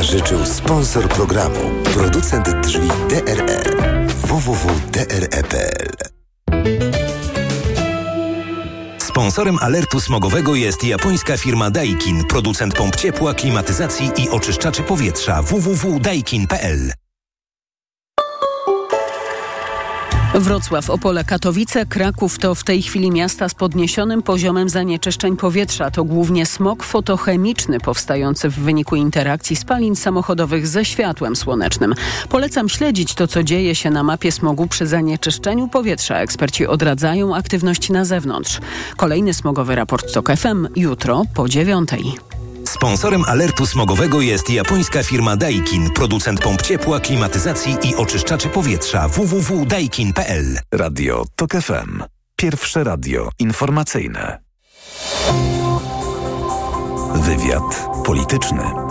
Radia życzył sponsor programu, producent drzwi DRE www.dre.pl Sponsorem alertu smogowego jest japońska firma Daikin, producent pomp ciepła, klimatyzacji i oczyszczaczy powietrza. Www.daikin.pl. Wrocław, Opole, Katowice, Kraków to w tej chwili miasta z podniesionym poziomem zanieczyszczeń powietrza. To głównie smog fotochemiczny powstający w wyniku interakcji spalin samochodowych ze światłem słonecznym. Polecam śledzić to, co dzieje się na mapie smogu przy zanieczyszczeniu powietrza. Eksperci odradzają aktywność na zewnątrz. Kolejny smogowy raport TOK FM jutro po dziewiątej. Sponsorem alertu smogowego jest japońska firma Daikin, producent pomp ciepła, klimatyzacji i oczyszczaczy powietrza www.daikin.pl. Radio TOK FM. Pierwsze radio informacyjne. Wywiad polityczny.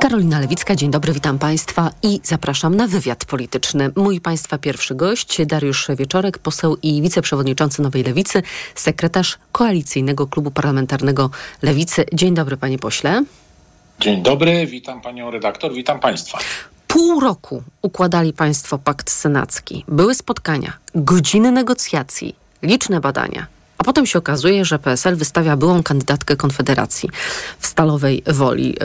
Karolina Lewicka, dzień dobry, witam Państwa i zapraszam na wywiad polityczny. Mój Państwa pierwszy gość, Dariusz Wieczorek, poseł i wiceprzewodniczący Nowej Lewicy, sekretarz Koalicyjnego Klubu Parlamentarnego Lewicy. Dzień dobry, panie pośle. Dzień dobry, witam panią redaktor, witam Państwa. Pół roku układali Państwo pakt senacki. Były spotkania, godziny negocjacji, liczne badania. A potem się okazuje, że PSL wystawia byłą kandydatkę Konfederacji w Stalowej Woli.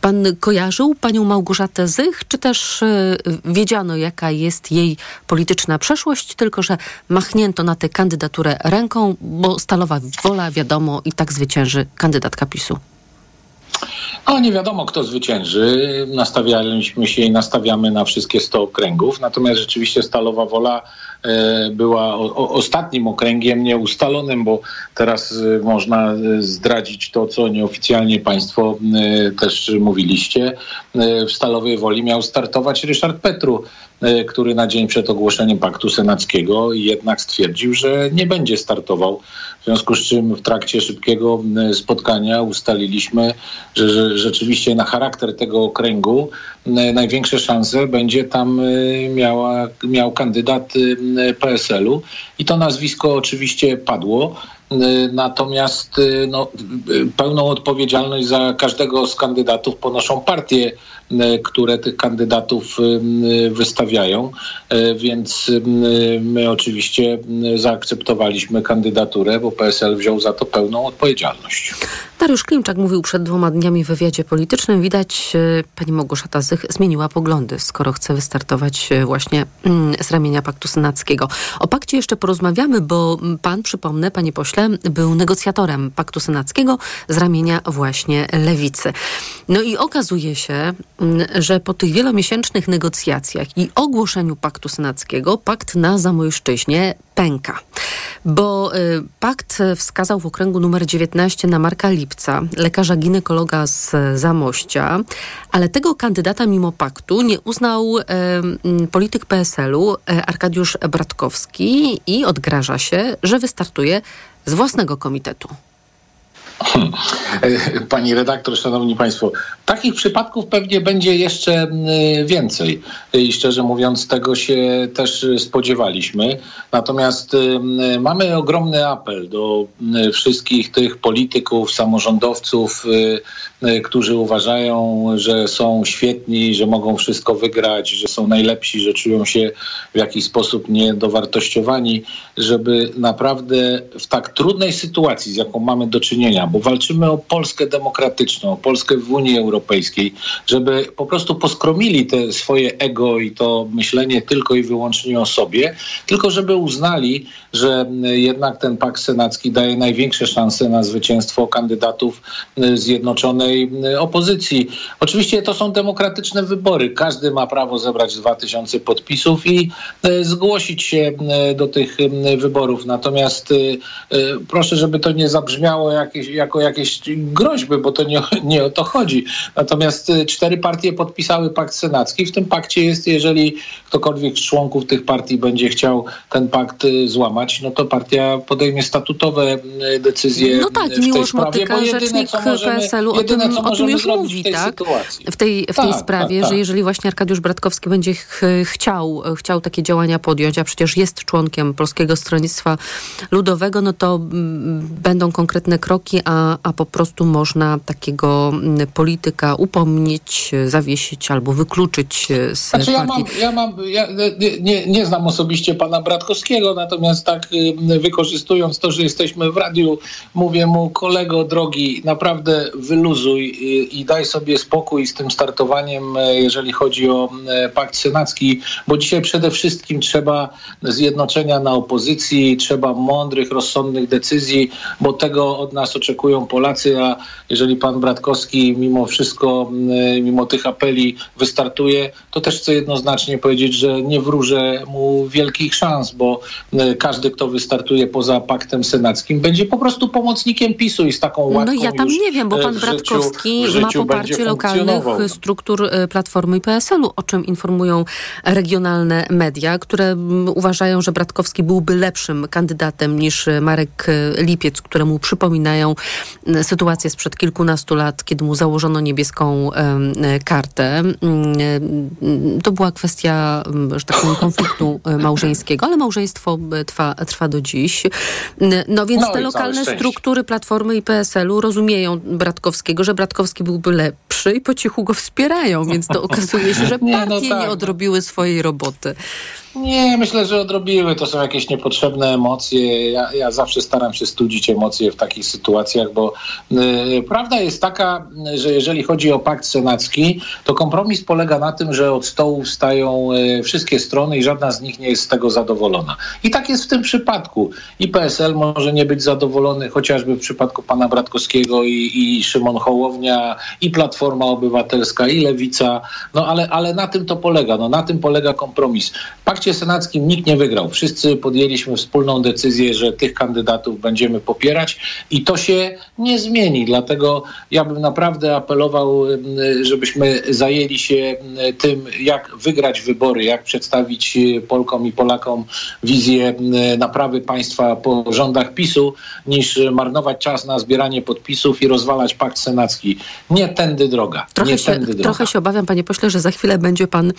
Pan kojarzył panią Małgorzatę Zych, czy też e, wiedziano, jaka jest jej polityczna przeszłość, tylko że machnięto na tę kandydaturę ręką, bo Stalowa Wola, wiadomo, i tak zwycięży kandydatka PiSu? No nie wiadomo, kto zwycięży. Nastawialiśmy się i nastawiamy na wszystkie 100 okręgów. Natomiast rzeczywiście Stalowa Wola e, była ostatnim okręgiem nieustalonym, bo teraz e, można e, zdradzić to, co nieoficjalnie Państwo też mówiliście. W Stalowej Woli miał startować Ryszard Petru, który na dzień przed ogłoszeniem Paktu Senackiego jednak stwierdził, że nie będzie startował. W związku z czym w trakcie szybkiego spotkania ustaliliśmy, że, rzeczywiście na charakter tego okręgu największe szanse będzie tam miała, miał kandydat PSL-u i to nazwisko oczywiście padło. Natomiast no, pełną odpowiedzialność za każdego z kandydatów ponoszą partie które tych kandydatów wystawiają, więc my oczywiście zaakceptowaliśmy kandydaturę, bo PSL wziął za to pełną odpowiedzialność. Dariusz Klimczak mówił przed dwoma dniami w wywiadzie politycznym. Widać, pani Małgorzata Zych zmieniła poglądy, skoro chce wystartować właśnie mm, z ramienia Paktu Senackiego. O pakcie jeszcze porozmawiamy, bo pan, przypomnę, panie pośle, był negocjatorem Paktu Senackiego z ramienia właśnie Lewicy. No i okazuje się, Mm, że po tych wielomiesięcznych negocjacjach i ogłoszeniu paktu senackiego, pakt na Zamojszczyźnie pęka. Bo y, pakt wskazał w okręgu numer 19 na Marka Lekarza ginekologa z Zamościa, ale tego kandydata mimo paktu nie uznał y, polityk PSL-u y, Arkadiusz Bratkowski i odgraża się, że wystartuje z własnego komitetu. Hmm. Pani redaktor, szanowni państwo, takich przypadków pewnie będzie jeszcze mm, więcej i szczerze mówiąc tego się też spodziewaliśmy. Natomiast mm, mamy ogromny apel do mm, wszystkich tych polityków, samorządowców, którzy uważają, że są świetni, że mogą wszystko wygrać, że są najlepsi, że czują się w jakiś sposób niedowartościowani, żeby naprawdę w tak trudnej sytuacji, z jaką mamy do czynienia, bo walczymy o Polskę demokratyczną, Polskę w Unii Europejskiej, żeby po prostu poskromili te swoje ego i to myślenie tylko i wyłącznie o sobie, tylko żeby uznali, że jednak ten pakt senacki daje największe szanse na zwycięstwo kandydatów zjednoczonej opozycji. Oczywiście to są demokratyczne wybory. Każdy ma prawo zebrać 2000 podpisów i e, zgłosić się do tych wyborów. Natomiast proszę, żeby to nie zabrzmiało jakieś, jako jakieś groźby, bo to nie, nie o to chodzi. Natomiast cztery partie podpisały pakt senacki. W tym pakcie jest, jeżeli ktokolwiek z członków tych partii będzie chciał ten pakt złamać, no to partia podejmie statutowe decyzje no tak, w tej Miłosz sprawie. Motyka, jedyne, rzecznik PSL-u o tym, o tym już mówi, w tej tak? Sytuacji. W tej, w tej tak, sprawie, tak, tak. że jeżeli właśnie Arkadiusz Bratkowski będzie ch chciał, chciał takie działania podjąć, a przecież jest członkiem Polskiego Stronnictwa Ludowego, no to mm, będą konkretne kroki, a, a po prostu można takiego mm, polityka upomnieć, zawiesić albo wykluczyć z znaczy, partii. Ja mam, ja mam ja nie, nie, nie znam osobiście pana Bratkowskiego, natomiast tak y, wykorzystując to, że jesteśmy w radiu, mówię mu, kolego drogi, naprawdę wyluzuj i, i daj sobie spokój z tym startowaniem, e, jeżeli chodzi o pakt senacki, bo dzisiaj przede wszystkim trzeba zjednoczenia na opozycji, trzeba mądrych, rozsądnych decyzji, bo tego od nas oczekują Polacy, a jeżeli pan Bratkowski mimo wszystko, mimo tych apeli wystartuje, to też chcę jednoznacznie powiedzieć, że nie wróżę mu wielkich szans, bo każdy, kto wystartuje poza paktem senackim, będzie po prostu pomocnikiem PiSu i z taką łatką No ja tam nie wiem, bo pan w Bratkowski życiu, ma poparcie lokalnych struktur y, Platformy i PSL-u, o czym informują regionalne media, które uważają, że Bratkowski byłby lepszym kandydatem niż Marek y, Lipiec, któremu przypominają sytuację sprzed kilkunastu lat, kiedy mu założono niebieską kartę. To była kwestia, że tak powiem, konfliktu małżeńskiego, ale małżeństwo trwa, trwa do dziś. No więc No te lokalne struktury Platformy i PSL-u rozumieją Bratkowskiego, że Bratkowski byłby lepszy i po cichu go wspierają, więc to okazuje się, że Nie, no partie tak. nie odrobiły swojej roboty. Nie, myślę, że odrobiły. To są jakieś niepotrzebne emocje. Ja, ja zawsze staram się studzić emocje w takich sytuacjach, bo y, prawda jest taka, że jeżeli chodzi o pakt senacki, to kompromis polega na tym, że od stołu wstają y, wszystkie strony i żadna z nich nie jest z tego zadowolona. I tak jest w tym przypadku. I PSL może nie być zadowolony, chociażby w przypadku pana Bratkowskiego i, i Szymon Hołownia, i Platforma Obywatelska, i Lewica. No ale, ale na tym to polega. No, na tym polega kompromis. W pakcie senackim nikt nie wygrał. Wszyscy podjęliśmy wspólną decyzję, że tych kandydatów będziemy popierać i to się nie zmieni. Dlatego ja bym naprawdę apelował, y, żebyśmy zajęli się y, tym, jak wygrać wybory, jak przedstawić y, Polkom i Polakom wizję naprawy państwa po rządach PiSu, niż marnować czas na zbieranie podpisów i rozwalać pakt senacki. Nie tędy droga. Trochę, nie się, tędy droga. trochę się obawiam, panie pośle, że za chwilę będzie pan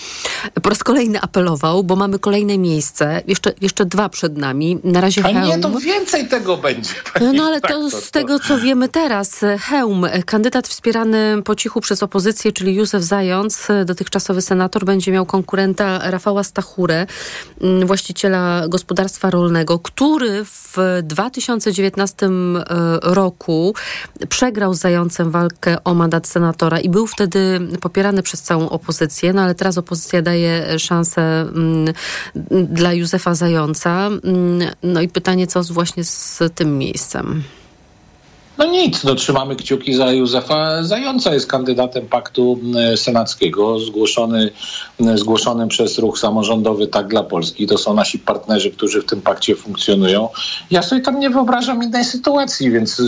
po raz kolejny apelował, bo mamy kolejne miejsce, jeszcze, jeszcze dwa przed nami. Na razie A Hełm. nie, to więcej tego będzie. No ale Tak, to z tego, co wiemy teraz, Hełm, kandydat wspierany po cichu przez opozycję, czyli Józef Zając, dotychczasowy senator, będzie miał konkurenta Rafała Stachurę, mm, właściciela gospodarstwa rolnego, który w 2019 e, roku przegrał z Zającem walkę o mandat senatora i był wtedy popierany przez całą opozycję, no ale teraz opozycja daje szansę mm, dla Józefa Zająca. Mm, No i pytanie, co z, właśnie z tym miejscem? No nic, no trzymamy kciuki za Józefa Zająca. Jest kandydatem paktu e, senackiego, zgłoszony, e, zgłoszonym przez ruch samorządowy Tak dla Polski. To są nasi partnerzy, którzy w tym pakcie funkcjonują. Ja sobie tam nie wyobrażam innej sytuacji, więc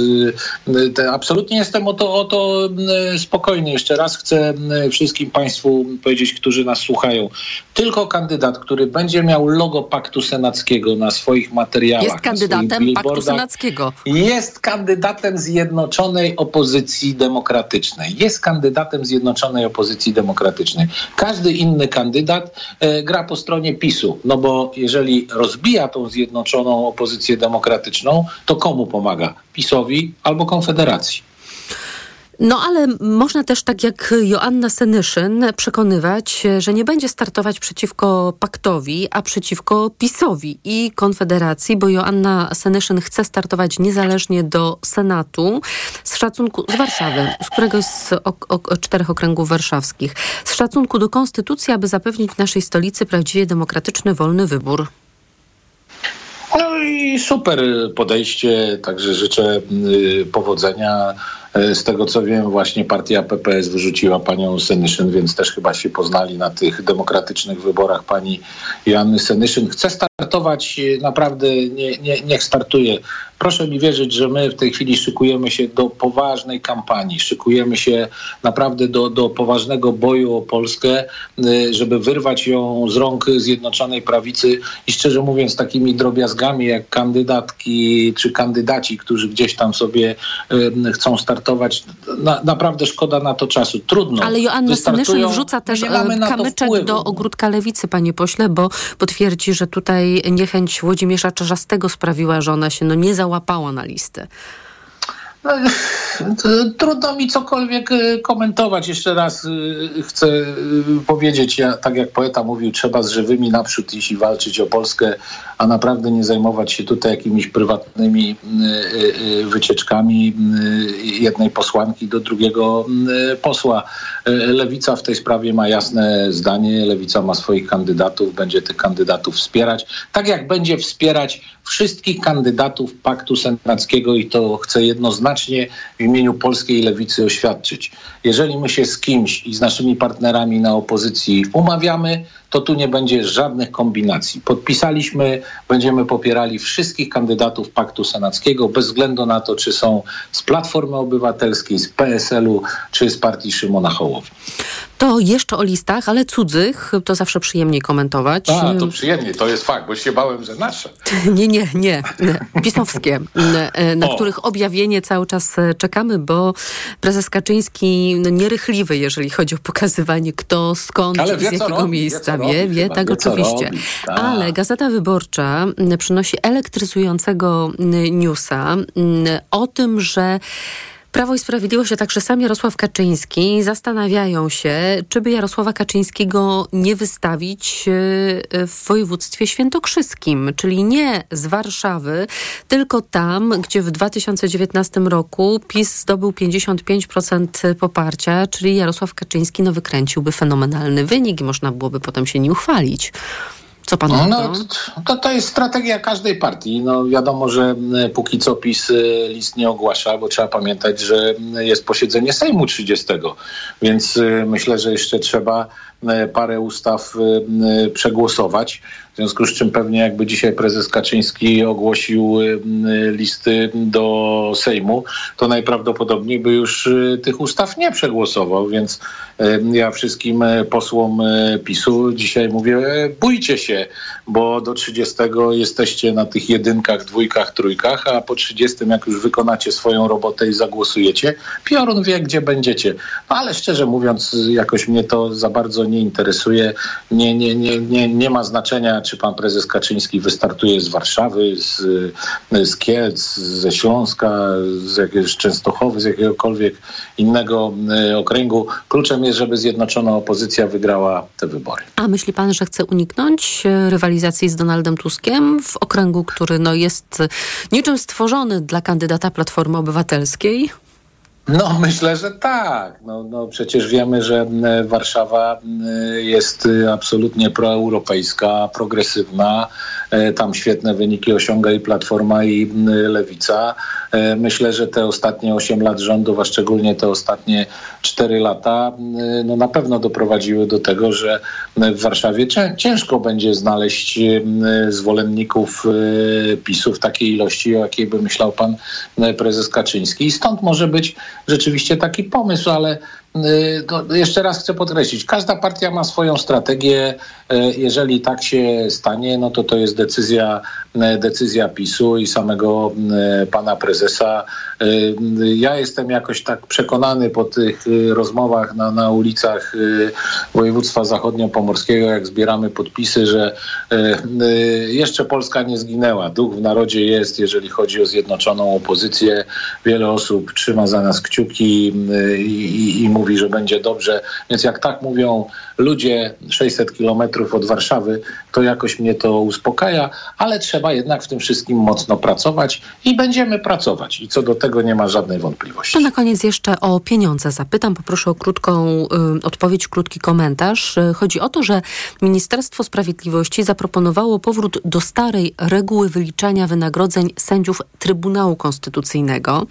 te, absolutnie jestem o to, o to spokojny. Jeszcze raz chcę wszystkim Państwu powiedzieć, którzy nas słuchają. Tylko kandydat, który będzie miał logo paktu senackiego na swoich materiałach, Jest kandydatem Paktu Senackiego. jest kandydatem Zjednoczonej Opozycji Demokratycznej. Jest kandydatem Zjednoczonej Opozycji Demokratycznej. Każdy inny kandydat e, gra po stronie PiSu, no bo jeżeli rozbija tą Zjednoczoną Opozycję Demokratyczną, to komu pomaga? PiSowi albo Konfederacji. No ale można też, tak jak Joanna Senyszyn, przekonywać, że nie będzie startować przeciwko paktowi, a przeciwko PiSowi i Konfederacji, bo Joanna Senyszyn chce startować niezależnie do Senatu z szacunku z Warszawy, z któregoś z ok, ok, czterech okręgów warszawskich, z szacunku do konstytucji, aby zapewnić naszej stolicy prawdziwie demokratyczny, wolny wybór. No i super podejście, także życzę y, powodzenia. Z tego co wiem, właśnie partia PPS wyrzuciła panią Senyszyn, więc też chyba się poznali na tych demokratycznych wyborach pani Joanny Senyszyn. Chce startować, naprawdę nie, nie, niech startuje. Proszę mi wierzyć, że my w tej chwili szykujemy się do poważnej kampanii, szykujemy się naprawdę do, do poważnego boju o Polskę, y, żeby wyrwać ją z rąk Zjednoczonej Prawicy i szczerze mówiąc takimi drobiazgami jak kandydatki czy kandydaci, którzy gdzieś tam sobie chcą startować, na, naprawdę szkoda na to czasu. Trudno. Ale Joanna Senyszyn wrzuca też e, kamyczek do ogródka lewicy, panie pośle, bo potwierdzi, że tutaj niechęć Włodzimierza Czarzastego sprawiła, że ona się no, nie załapała na listę. No, trudno mi cokolwiek y, komentować. Jeszcze raz y, chcę y, powiedzieć, ja, tak jak poeta mówił, trzeba z żywymi naprzód iść i walczyć o Polskę, a naprawdę nie zajmować się tutaj jakimiś prywatnymi wycieczkami jednej posłanki do drugiego posła. Lewica w tej sprawie ma jasne zdanie, Lewica ma swoich kandydatów, będzie tych kandydatów wspierać, tak jak będzie wspierać wszystkich kandydatów Paktu Senackiego i to chcę jednoznacznie w imieniu polskiej lewicy oświadczyć. Jeżeli my się z kimś i z naszymi partnerami na opozycji umawiamy, to tu nie będzie żadnych kombinacji. Podpisaliśmy, będziemy popierali wszystkich kandydatów Paktu Senackiego, bez względu na to, czy są z Platformy Obywatelskiej, z PSL-u, czy z partii Szymona Hołowa. To jeszcze o listach, ale cudzych, to zawsze przyjemniej komentować. A, to przyjemniej, to jest fakt, bo się bałem, że nasze. Nie, nie, nie. Pisowskie, na o. których objawienie cały czas e, czekamy, bo prezes Kaczyński no, nierychliwy, jeżeli chodzi o pokazywanie kto, skąd, z jakiego miejsca. Wie, wie, wie tak wie, oczywiście. Tak. Ale Gazeta Wyborcza przynosi elektryzującego newsa o tym, że Prawo i Sprawiedliwość, a także sam Jarosław Kaczyński zastanawiają się, czy by Jarosława Kaczyńskiego nie wystawić e, w województwie świętokrzyskim, czyli nie z Warszawy, tylko tam, gdzie w 2019 roku PiS zdobył 55% poparcia, czyli Jarosław Kaczyński no, wykręciłby fenomenalny wynik i można byłoby potem się nie uchwalić. Co pan no, no, to, to jest strategia każdej partii. No, wiadomo, że póki co PiS y, list nie ogłasza, bo trzeba pamiętać, że jest posiedzenie Sejmu 30, więc y, myślę, że jeszcze trzeba parę ustaw y, przegłosować. W związku z czym pewnie jakby dzisiaj prezes Kaczyński ogłosił y, y, listy do Sejmu, to najprawdopodobniej by już y, tych ustaw nie przegłosował, więc ja wszystkim posłom PiSu dzisiaj mówię, bójcie się, bo do 30 jesteście na tych jedynkach, dwójkach, trójkach, a po 30 jak już wykonacie swoją robotę i zagłosujecie, piorun wie, gdzie będziecie. No ale szczerze mówiąc, jakoś mnie to za bardzo nie interesuje. Nie, nie, nie, nie, nie ma znaczenia, czy pan prezes Kaczyński wystartuje z Warszawy, z, z Kielc, ze Śląska, z jakiegoś Częstochowy, z jakiegokolwiek innego e, okręgu. Kluczem jest, żeby zjednoczona opozycja wygrała te wybory. A myśli pan, że chce uniknąć e, rywalizacji z Donaldem Tuskiem w okręgu, który no, jest niczym stworzony dla kandydata Platformy Obywatelskiej? No, myślę, że tak. No, no, przecież wiemy, że Warszawa jest absolutnie proeuropejska, progresywna. E, tam świetne wyniki osiąga i Platforma, i Lewica. E, myślę, że te ostatnie 8 lat rządów, a szczególnie te ostatnie 4 lata, no na pewno doprowadziły do tego, że w Warszawie ciężko będzie znaleźć zwolenników e, PiSu w takiej ilości, o jakiej by myślał pan prezes Kaczyński. I stąd może być rzeczywiście taki pomysł, ale y, jeszcze raz chcę podkreślić, każda partia ma swoją strategię. Y, jeżeli tak się stanie, no to to jest decyzja, y, decyzja PiSu i samego pana prezesa. Ja jestem jakoś tak przekonany po tych rozmowach na, na ulicach województwa zachodniopomorskiego, jak zbieramy podpisy, że jeszcze Polska nie zginęła. Duch w narodzie jest, jeżeli chodzi o zjednoczoną opozycję. Wiele osób trzyma za nas kciuki y, i, i, mówi, że będzie dobrze. Więc jak tak mówią ludzie 600 kilometrów od Warszawy, to jakoś mnie to uspokaja, ale trzeba jednak w tym wszystkim mocno pracować i będziemy pracować. I co do tego nie ma żadnej wątpliwości. To na koniec jeszcze o pieniądze zapytam. Poproszę o krótką y, odpowiedź, krótki komentarz. Y, chodzi o to, że Ministerstwo Sprawiedliwości zaproponowało powrót do starej reguły wyliczania wynagrodzeń sędziów Trybunału Konstytucyjnego.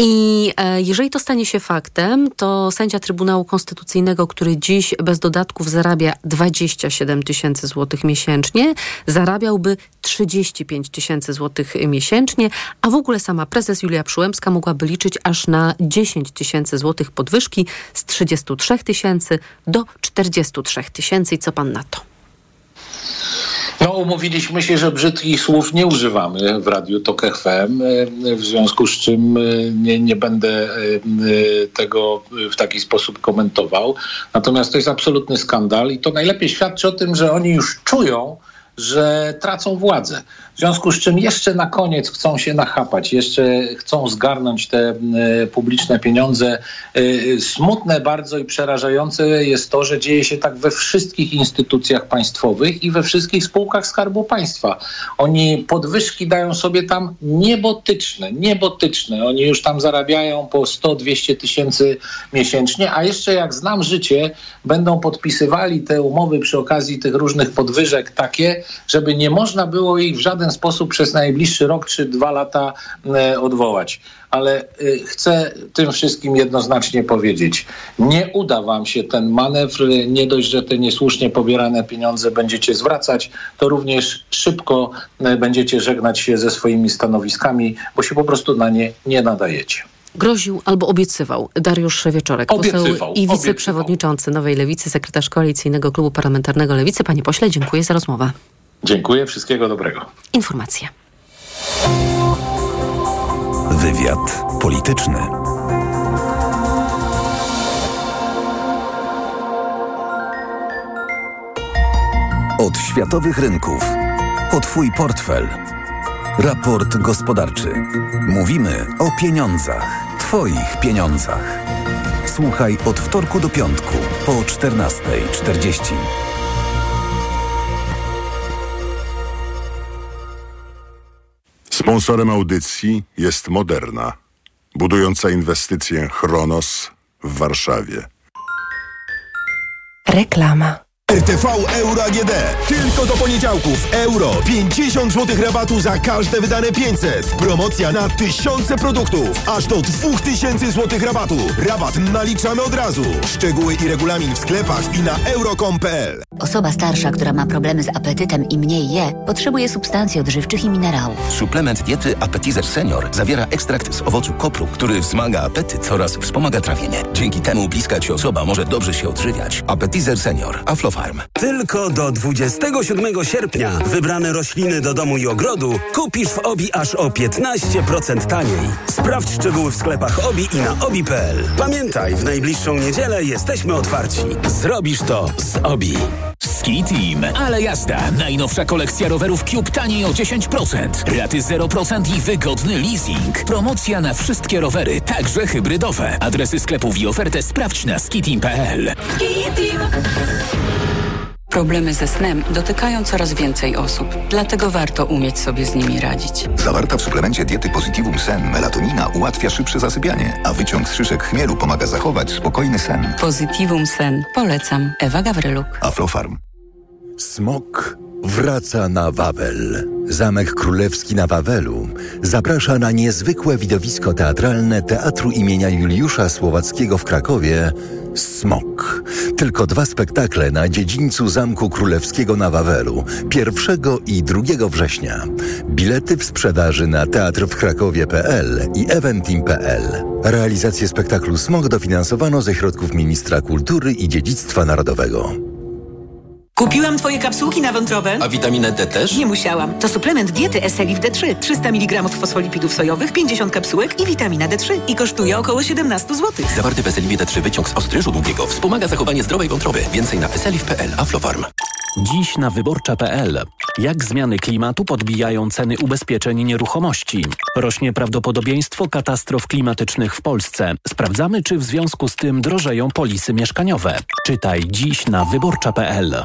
I e, jeżeli to stanie się faktem, to sędzia Trybunału Konstytucyjnego, który dziś bez dodatków zarabia 27 tysięcy złotych miesięcznie, zarabiałby 35 tysięcy złotych miesięcznie, a w ogóle sama prezes Julia Przyłębska mogłaby liczyć aż na 10 tysięcy złotych podwyżki z 33 tysięcy do 43 tysięcy. I co pan na to? No, umówiliśmy się, że brzydkich słów nie używamy w Radiu Tok FM, w związku z czym e, nie, nie będę e, tego w taki sposób komentował. Natomiast to jest absolutny skandal i to najlepiej świadczy o tym, że oni już czują, że tracą władzę. W związku z czym jeszcze na koniec chcą się nachapać, jeszcze chcą zgarnąć te e, publiczne pieniądze. E, smutne bardzo i przerażające jest to, że dzieje się tak we wszystkich instytucjach państwowych i we wszystkich spółkach Skarbu Państwa. Oni podwyżki dają sobie tam niebotyczne, niebotyczne. Oni już tam zarabiają po 100-200 tysięcy miesięcznie, a jeszcze jak znam życie, będą podpisywali te umowy przy okazji tych różnych podwyżek takie, żeby nie można było ich w żaden sposób przez najbliższy rok czy dwa lata e, odwołać. Ale e, chcę tym wszystkim jednoznacznie powiedzieć, nie uda wam się ten manewr, nie dość, że te niesłusznie pobierane pieniądze będziecie zwracać, to również szybko e, będziecie żegnać się ze swoimi stanowiskami, bo się po prostu na nie nie nadajecie groził albo obiecywał Dariusz Wieczorek, obiecywał, poseł i wiceprzewodniczący Nowej Lewicy, sekretarz koalicyjnego klubu parlamentarnego Lewicy. Panie pośle, dziękuję za rozmowę. Dziękuję, wszystkiego dobrego. Informacje. Wywiad polityczny. Od światowych rynków po Twój portfel. Raport gospodarczy. Mówimy o pieniądzach. Twoich pieniądzach. Słuchaj od wtorku do piątku po 14.40. Sponsorem audycji jest Moderna, budująca inwestycję Chronos w Warszawie. Reklama. RTV Euro AGD. Tylko do poniedziałków. Euro. 50 zł rabatu za każde wydane 500. Promocja na tysiące produktów. Aż do 2000 zł rabatu. Rabat naliczamy od razu. Szczegóły i regulamin w sklepach i na euro.com.pl. Osoba starsza, która ma problemy z apetytem i mniej je, potrzebuje substancji odżywczych i minerałów. Suplement diety Appetizer Senior zawiera ekstrakt z owocu kopru, który wzmaga apetyt oraz wspomaga trawienie. Dzięki temu bliska ci osoba może dobrze się odżywiać. Appetizer Senior. Aflofa Farm. Tylko do 27 sierpnia wybrane rośliny do domu i ogrodu kupisz w OBI aż o 15% taniej. Sprawdź szczegóły w sklepach OBI i na obi.pl. Pamiętaj, w najbliższą niedzielę jesteśmy otwarci. Zrobisz to z OBI. Ski Team. Ale jazda. Najnowsza kolekcja rowerów Cube taniej o 10%. Raty 0% i wygodny leasing. Promocja na wszystkie rowery, także hybrydowe. Adresy sklepów i ofertę sprawdź na skiteam.pl. Ski Team. Problemy ze snem dotykają coraz więcej osób, dlatego warto umieć sobie z nimi radzić. Zawarta w suplemencie diety Positivum Sen melatonina ułatwia szybsze zasypianie, a wyciąg z szyszek chmielu pomaga zachować spokojny sen. Positivum Sen. Polecam. Ewa Gawryluk. Aflofarm. Smok wraca na Wawel. Zamek Królewski na Wawelu zaprasza na niezwykłe widowisko teatralne Teatru imienia Juliusza Słowackiego w Krakowie Smok. Tylko dwa spektakle na dziedzińcu Zamku Królewskiego na Wawelu 1 i 2 września. Bilety w sprzedaży na teatr w Krakowie.pl i eventim.pl. Realizację spektaklu Smok dofinansowano ze środków Ministra Kultury i Dziedzictwa Narodowego. Kupiłam twoje kapsułki na wątrobę. A witaminę D też? Nie musiałam. To suplement diety Eselif D3. 300 mg fosfolipidów sojowych, 50 kapsułek i witamina D3. I kosztuje około 17 zł. Zawarty w Eselifie D3 wyciąg z ostryżu długiego wspomaga zachowanie zdrowej wątroby. Więcej na eselif.pl. Aflofarm. Dziś na wyborcza.pl. Jak zmiany klimatu podbijają ceny ubezpieczeń nieruchomości? Rośnie prawdopodobieństwo katastrof klimatycznych w Polsce. Sprawdzamy, czy w związku z tym drożeją polisy mieszkaniowe. Czytaj dziś na wyborcza.pl.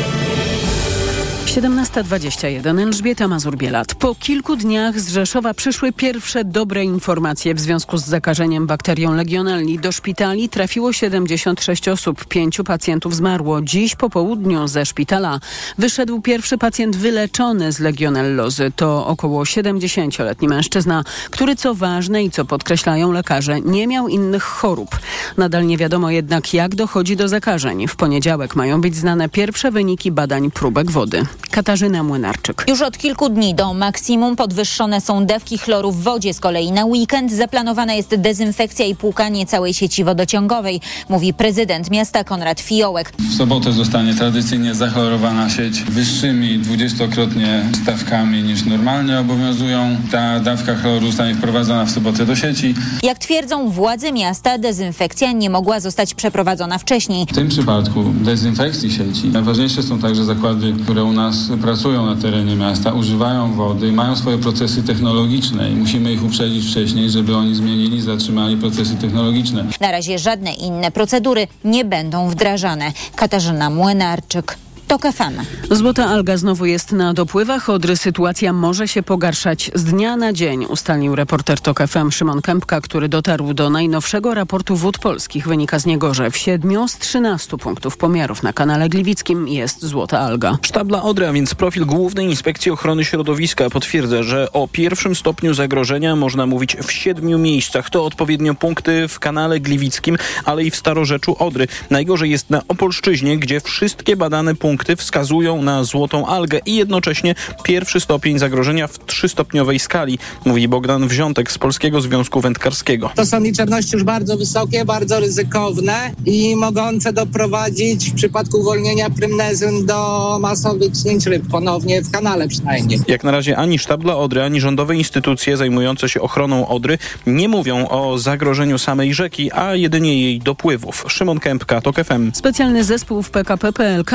17.21 Elżbieta Mazur-Bielat. Po kilku dniach z Rzeszowa przyszły pierwsze dobre informacje w związku z zakażeniem bakterią Legionelli. Do szpitali trafiło 76 osób, pięciu pacjentów zmarło. Dziś po południu ze szpitala wyszedł pierwszy pacjent wyleczony z legionellozy. To około 70-letni mężczyzna, który co ważne i co podkreślają lekarze, nie miał innych chorób. Nadal nie wiadomo jednak jak dochodzi do zakażeń. W poniedziałek mają być znane pierwsze wyniki badań próbek wody. Katarzyna Młynarczyk. Już od kilku dni do maksimum podwyższone są dawki chloru w wodzie. Z kolei na weekend zaplanowana jest dezynfekcja i płukanie całej sieci wodociągowej, mówi prezydent miasta Konrad Fiołek. W sobotę zostanie tradycyjnie zachorowana sieć wyższymi dwudziestokrotnie stawkami niż normalnie obowiązują. Ta dawka chloru zostanie wprowadzona w sobotę do sieci. Jak twierdzą władze miasta, dezynfekcja nie mogła zostać przeprowadzona wcześniej. W tym przypadku dezynfekcji sieci najważniejsze są także zakłady, które u nas pracują na terenie miasta, używają wody i mają swoje procesy technologiczne i musimy ich uprzedzić wcześniej, żeby oni zmienili, zatrzymali procesy technologiczne. Na razie żadne inne procedury nie będą wdrażane. Katarzyna Młynarczyk. TOK FM. Złota alga znowu jest na dopływach. Odry sytuacja może się pogarszać z dnia na dzień, ustalił reporter TOK FM Szymon Kępka, który dotarł do najnowszego raportu wód polskich. Wynika z niego, że w 7 z 13 punktów pomiarów na kanale Gliwickim jest złota alga. Sztabla Odry, a więc profil Głównej Inspekcji Ochrony Środowiska potwierdza, że o pierwszym stopniu zagrożenia można mówić w siedmiu miejscach. To odpowiednio punkty w kanale Gliwickim, ale i w Starorzeczu Odry. Najgorzej jest na Opolszczyźnie, gdzie wszystkie badane punkty punkty wskazują na złotą algę i jednocześnie pierwszy stopień zagrożenia w trzystopniowej skali, mówi Bogdan Wziątek z Polskiego Związku Wędkarskiego. To są liczebności już bardzo wysokie, bardzo ryzykowne i mogące doprowadzić w przypadku uwolnienia prymnezyn do masowych śnięć ryb, ponownie w kanale przynajmniej. Jak na razie ani sztab dla Odry, ani rządowe instytucje zajmujące się ochroną Odry nie mówią o zagrożeniu samej rzeki, a jedynie jej dopływów. Szymon Kępka, TOK FM. Specjalny zespół w PKP PLK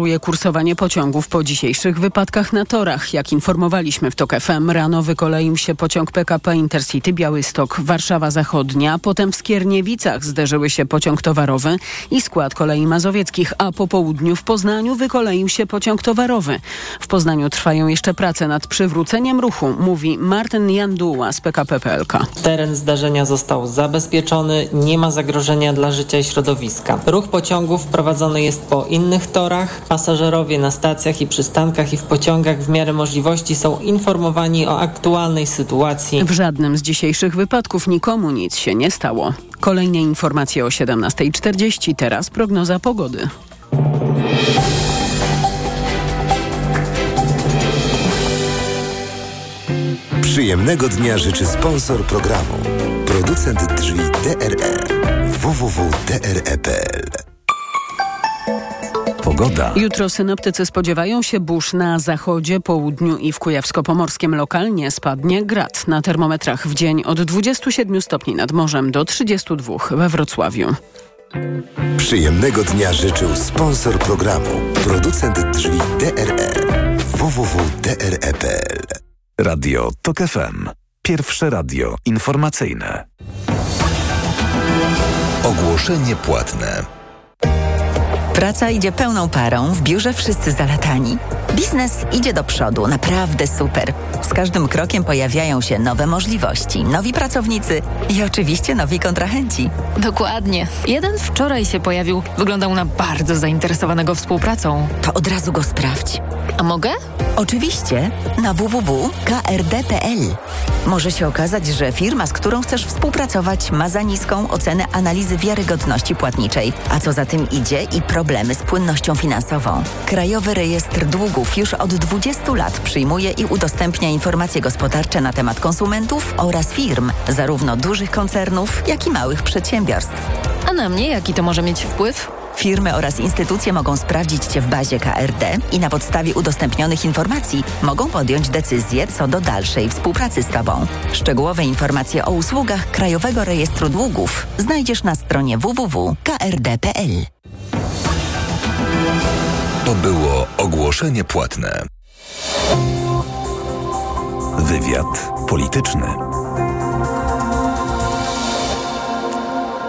nadzoruje kursowanie pociągów po dzisiejszych wypadkach na torach. Jak informowaliśmy w TOK FM, rano wykoleił się pociąg PKP Intercity Białystok Warszawa Zachodnia, potem w Skierniewicach zderzyły się pociąg towarowy i skład kolei mazowieckich, a po południu w Poznaniu wykoleił się pociąg towarowy. W Poznaniu trwają jeszcze prace nad przywróceniem ruchu, mówi Martin Janduła z PKP PLK. Teren zdarzenia został zabezpieczony, nie ma zagrożenia dla życia i środowiska. Ruch pociągów prowadzony jest po innych torach, Pasażerowie na stacjach i przystankach i w pociągach w miarę możliwości są informowani o aktualnej sytuacji. W żadnym z dzisiejszych wypadków nikomu nic się nie stało. Kolejne informacje o 17.40, teraz prognoza pogody. Przyjemnego dnia życzy sponsor programu. Producent drzwi DRE www.dre.pl Pogoda. Jutro synoptycy spodziewają się burz na zachodzie, południu i w Kujawsko-Pomorskiem. Lokalnie spadnie grad. Na termometrach w dzień od 27 stopni nad morzem do 32 we Wrocławiu. Przyjemnego dnia życzył sponsor programu. Producent drzwi DRE www.dre.pl Radio TOK FM. Pierwsze radio informacyjne. Ogłoszenie płatne. Praca idzie pełną parą, w biurze wszyscy zalatani. Biznes idzie do przodu, naprawdę super. Z każdym krokiem pojawiają się nowe możliwości, nowi pracownicy i oczywiście nowi kontrahenci. Dokładnie. Jeden wczoraj się pojawił, wyglądał na bardzo zainteresowanego współpracą. To od razu go sprawdź. A mogę? Oczywiście na www.krd.pl. Może się okazać, że firma, z którą chcesz współpracować, ma za niską ocenę analizy wiarygodności płatniczej, a co za tym idzie i problemy z płynnością finansową. Krajowy Rejestr Długów już od 20 lat przyjmuje i udostępnia informacje gospodarcze na temat konsumentów oraz firm, zarówno dużych koncernów, jak i małych przedsiębiorstw. A na mnie jaki to może mieć wpływ? Firmy oraz instytucje mogą sprawdzić Cię w bazie KRD i na podstawie udostępnionych informacji mogą podjąć decyzję co do dalszej współpracy z Tobą. Szczegółowe informacje o usługach Krajowego Rejestru Długów znajdziesz na stronie www.krd.pl. To było ogłoszenie płatne. Wywiad polityczny.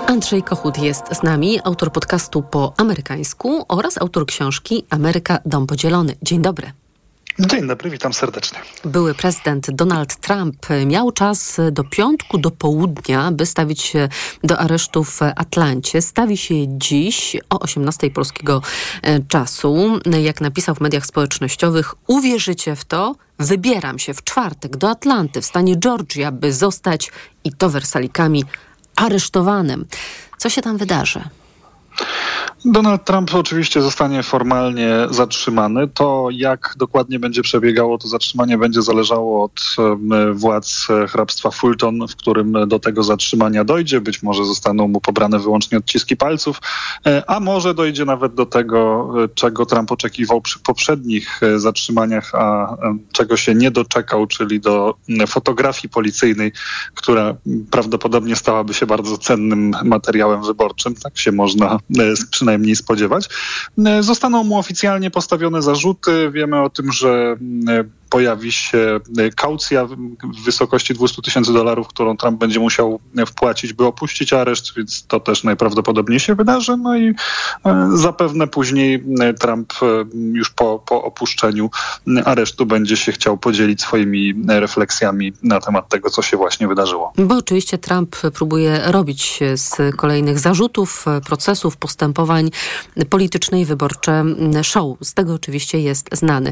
Andrzej Kochut jest z nami, autor podcastu po amerykańsku oraz autor książki Ameryka Dom Podzielony. Dzień dobry. Dzień dobry, witam serdecznie. Były prezydent Donald Trump miał czas do piątku do południa, by stawić się do aresztu w Atlancie. Stawi się dziś o 18 polskiego e, czasu. Jak napisał w mediach społecznościowych, uwierzycie w to, wybieram się w czwartek do Atlanty w stanie Georgia, by zostać i to wersalikami aresztowanym. Co się tam wydarzy? Donald Trump oczywiście zostanie formalnie zatrzymany. To, jak dokładnie będzie przebiegało to zatrzymanie, będzie zależało od władz hrabstwa Fulton, w którym do tego zatrzymania dojdzie. Być może zostaną mu pobrane wyłącznie odciski palców, e, a może dojdzie nawet do tego, e, czego Trump oczekiwał przy poprzednich e, zatrzymaniach, a czego się nie doczekał, czyli do fotografii policyjnej, która prawdopodobnie stałaby się bardzo cennym materiałem wyborczym. Tak się można przynajmniej najmniej spodziewać. E, zostaną mu oficjalnie postawione zarzuty. Wiemy o tym, że e, pojawi się e, kaucja w wysokości 200 tysięcy dolarów, którą Trump będzie musiał wpłacić, by opuścić areszt, więc to też najprawdopodobniej się wydarzy. No i zapewne później Trump już po, po opuszczeniu aresztu będzie się chciał podzielić swoimi refleksjami na temat tego, co się właśnie wydarzyło. Bo oczywiście Trump próbuje robić z kolejnych zarzutów, procesów, postępowań polityczne i wyborcze show. Z tego oczywiście jest znany.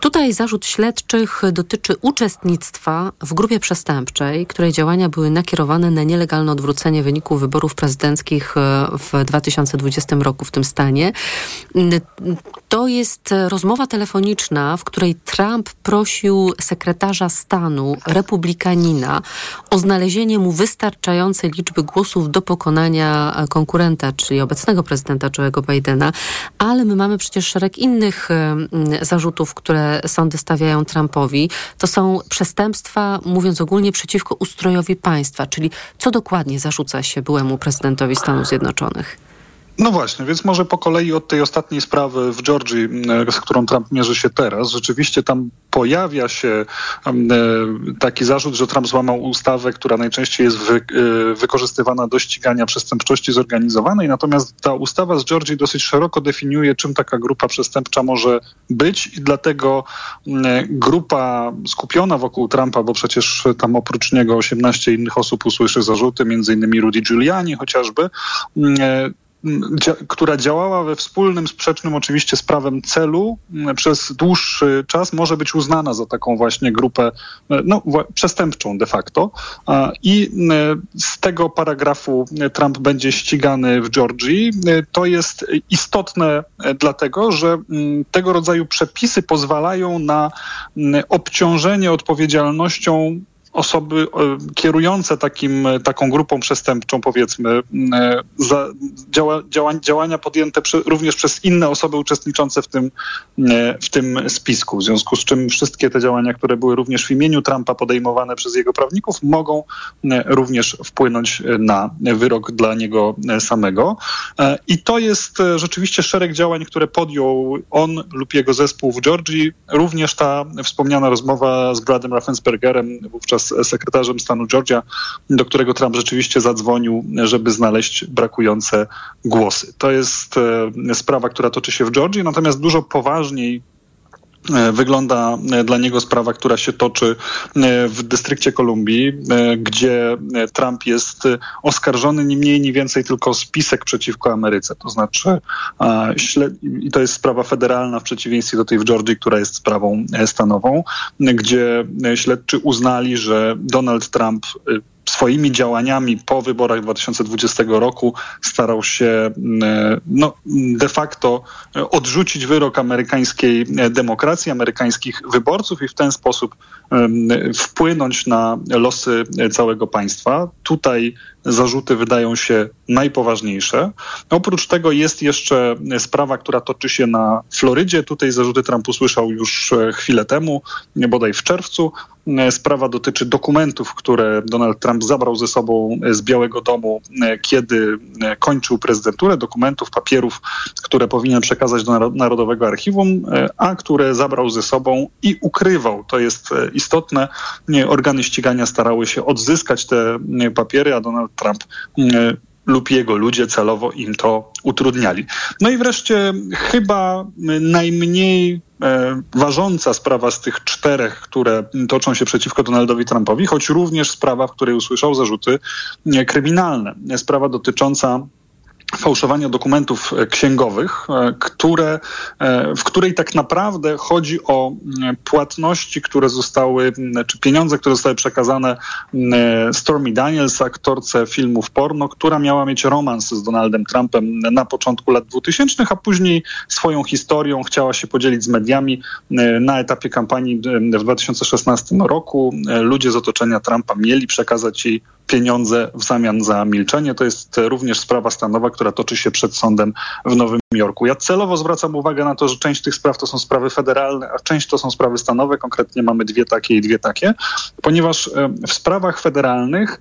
Tutaj zarzut śledczych dotyczy uczestnictwa w grupie przestępczej, której działania były nakierowane na nielegalne odwrócenie wyników wyborów prezydenckich e, w 2020 roku w tym stanie. To jest rozmowa telefoniczna, w której Trump prosił sekretarza stanu republikanina o znalezienie mu wystarczającej liczby głosów do pokonania konkurenta, czyli obecnego prezydenta Joe'ego Bidena, ale my mamy przecież szereg innych zarzutów, które sądy stawiają Trumpowi. To są przestępstwa, mówiąc ogólnie, przeciwko ustrojowi państwa, czyli co dokładnie zarzuca się byłemu prezydentowi Stanów Zjednoczonych? No właśnie, więc może po kolei od tej ostatniej sprawy w Georgii, z którą Trump mierzy się teraz, rzeczywiście tam pojawia się e, taki zarzut, że Trump złamał ustawę, która najczęściej jest wy, e, wykorzystywana do ścigania przestępczości zorganizowanej, natomiast ta ustawa z Georgii dosyć szeroko definiuje, czym taka grupa przestępcza może być i dlatego grupa skupiona wokół Trumpa, bo przecież tam oprócz niego 18 innych osób usłyszy zarzuty, między innymi Rudy Giuliani chociażby, która działała we wspólnym, sprzecznym oczywiście z prawem celu przez dłuższy czas, może być uznana za taką właśnie grupę e, no, przestępczą de facto. I z tego paragrafu Trump będzie ścigany w Georgii. E, to jest istotne e, dlatego, że tego rodzaju przepisy pozwalają na obciążenie odpowiedzialnością osoby e, kierujące takim, e, taką grupą przestępczą, powiedzmy, e, za działa, działa, działania podjęte przy, również przez inne osoby uczestniczące w tym, w tym spisku. W związku z czym wszystkie te działania, które były również w imieniu Trumpa podejmowane przez jego prawników, mogą również wpłynąć na wyrok dla niego samego. I to jest rzeczywiście szereg działań, które podjął on lub jego zespół w Georgii. Również ta wspomniana rozmowa z Bradem Raffenspergerem, wówczas z sekretarzem stanu Georgia, do którego Trump rzeczywiście zadzwonił, żeby znaleźć brakujące głosy. To jest e, sprawa, która toczy się w Georgii, natomiast dużo poważniej wygląda e, dla niego sprawa, która się toczy w dystrykcie Kolumbii, gdzie Trump jest oskarżony ni mniej, ni więcej tylko o spisek przeciwko Ameryce. To znaczy, i to jest sprawa federalna w przeciwieństwie do tej w Georgii, która jest sprawą stanową, gdzie śledczy uznali, że Donald Trump swoimi działaniami po wyborach 2020 roku starał się mm, no, de facto odrzucić wyrok amerykańskiej demokracji, amerykańskich wyborców i w ten sposób wpłynąć na losy całego państwa. Tutaj zarzuty wydają się najpoważniejsze. Oprócz tego jest jeszcze sprawa, która toczy się na Florydzie. Tutaj zarzuty Trump usłyszał już chwilę temu, bodaj w czerwcu. Sprawa dotyczy dokumentów, które Donald Trump zabrał ze sobą z Białego Domu, kiedy kończył prezydenturę, dokumentów, papierów, które powinien przekazać do Narodowego Archiwum, a które zabrał ze sobą i ukrywał. To jest istotne. Organy ścigania starały się odzyskać te papiery, a Donald Trump lub jego ludzie celowo im to utrudniali. No i wreszcie chyba najmniej ważąca sprawa z tych czterech, które toczą się przeciwko Donaldowi Trumpowi, choć również sprawa, w której usłyszał zarzuty kryminalne. Sprawa dotycząca fałszowania dokumentów e, księgowych, e, które, e, w której tak naprawdę chodzi o płatności, które zostały, czy pieniądze, które zostały przekazane Stormy Daniels, aktorce filmów porno, która miała mieć romans z Donaldem Trumpem na początku lat 2000, a później swoją historią chciała się podzielić z mediami na etapie kampanii w 2016 roku. Ludzie z otoczenia Trumpa mieli przekazać jej pieniądze w zamian za milczenie. To jest również sprawa stanowa, która toczy się przed sądem w Nowym Jorku. Ja celowo zwracam uwagę na to, że część tych spraw to są sprawy federalne, a część to są sprawy stanowe. Konkretnie mamy dwie takie i dwie takie, ponieważ e, w sprawach federalnych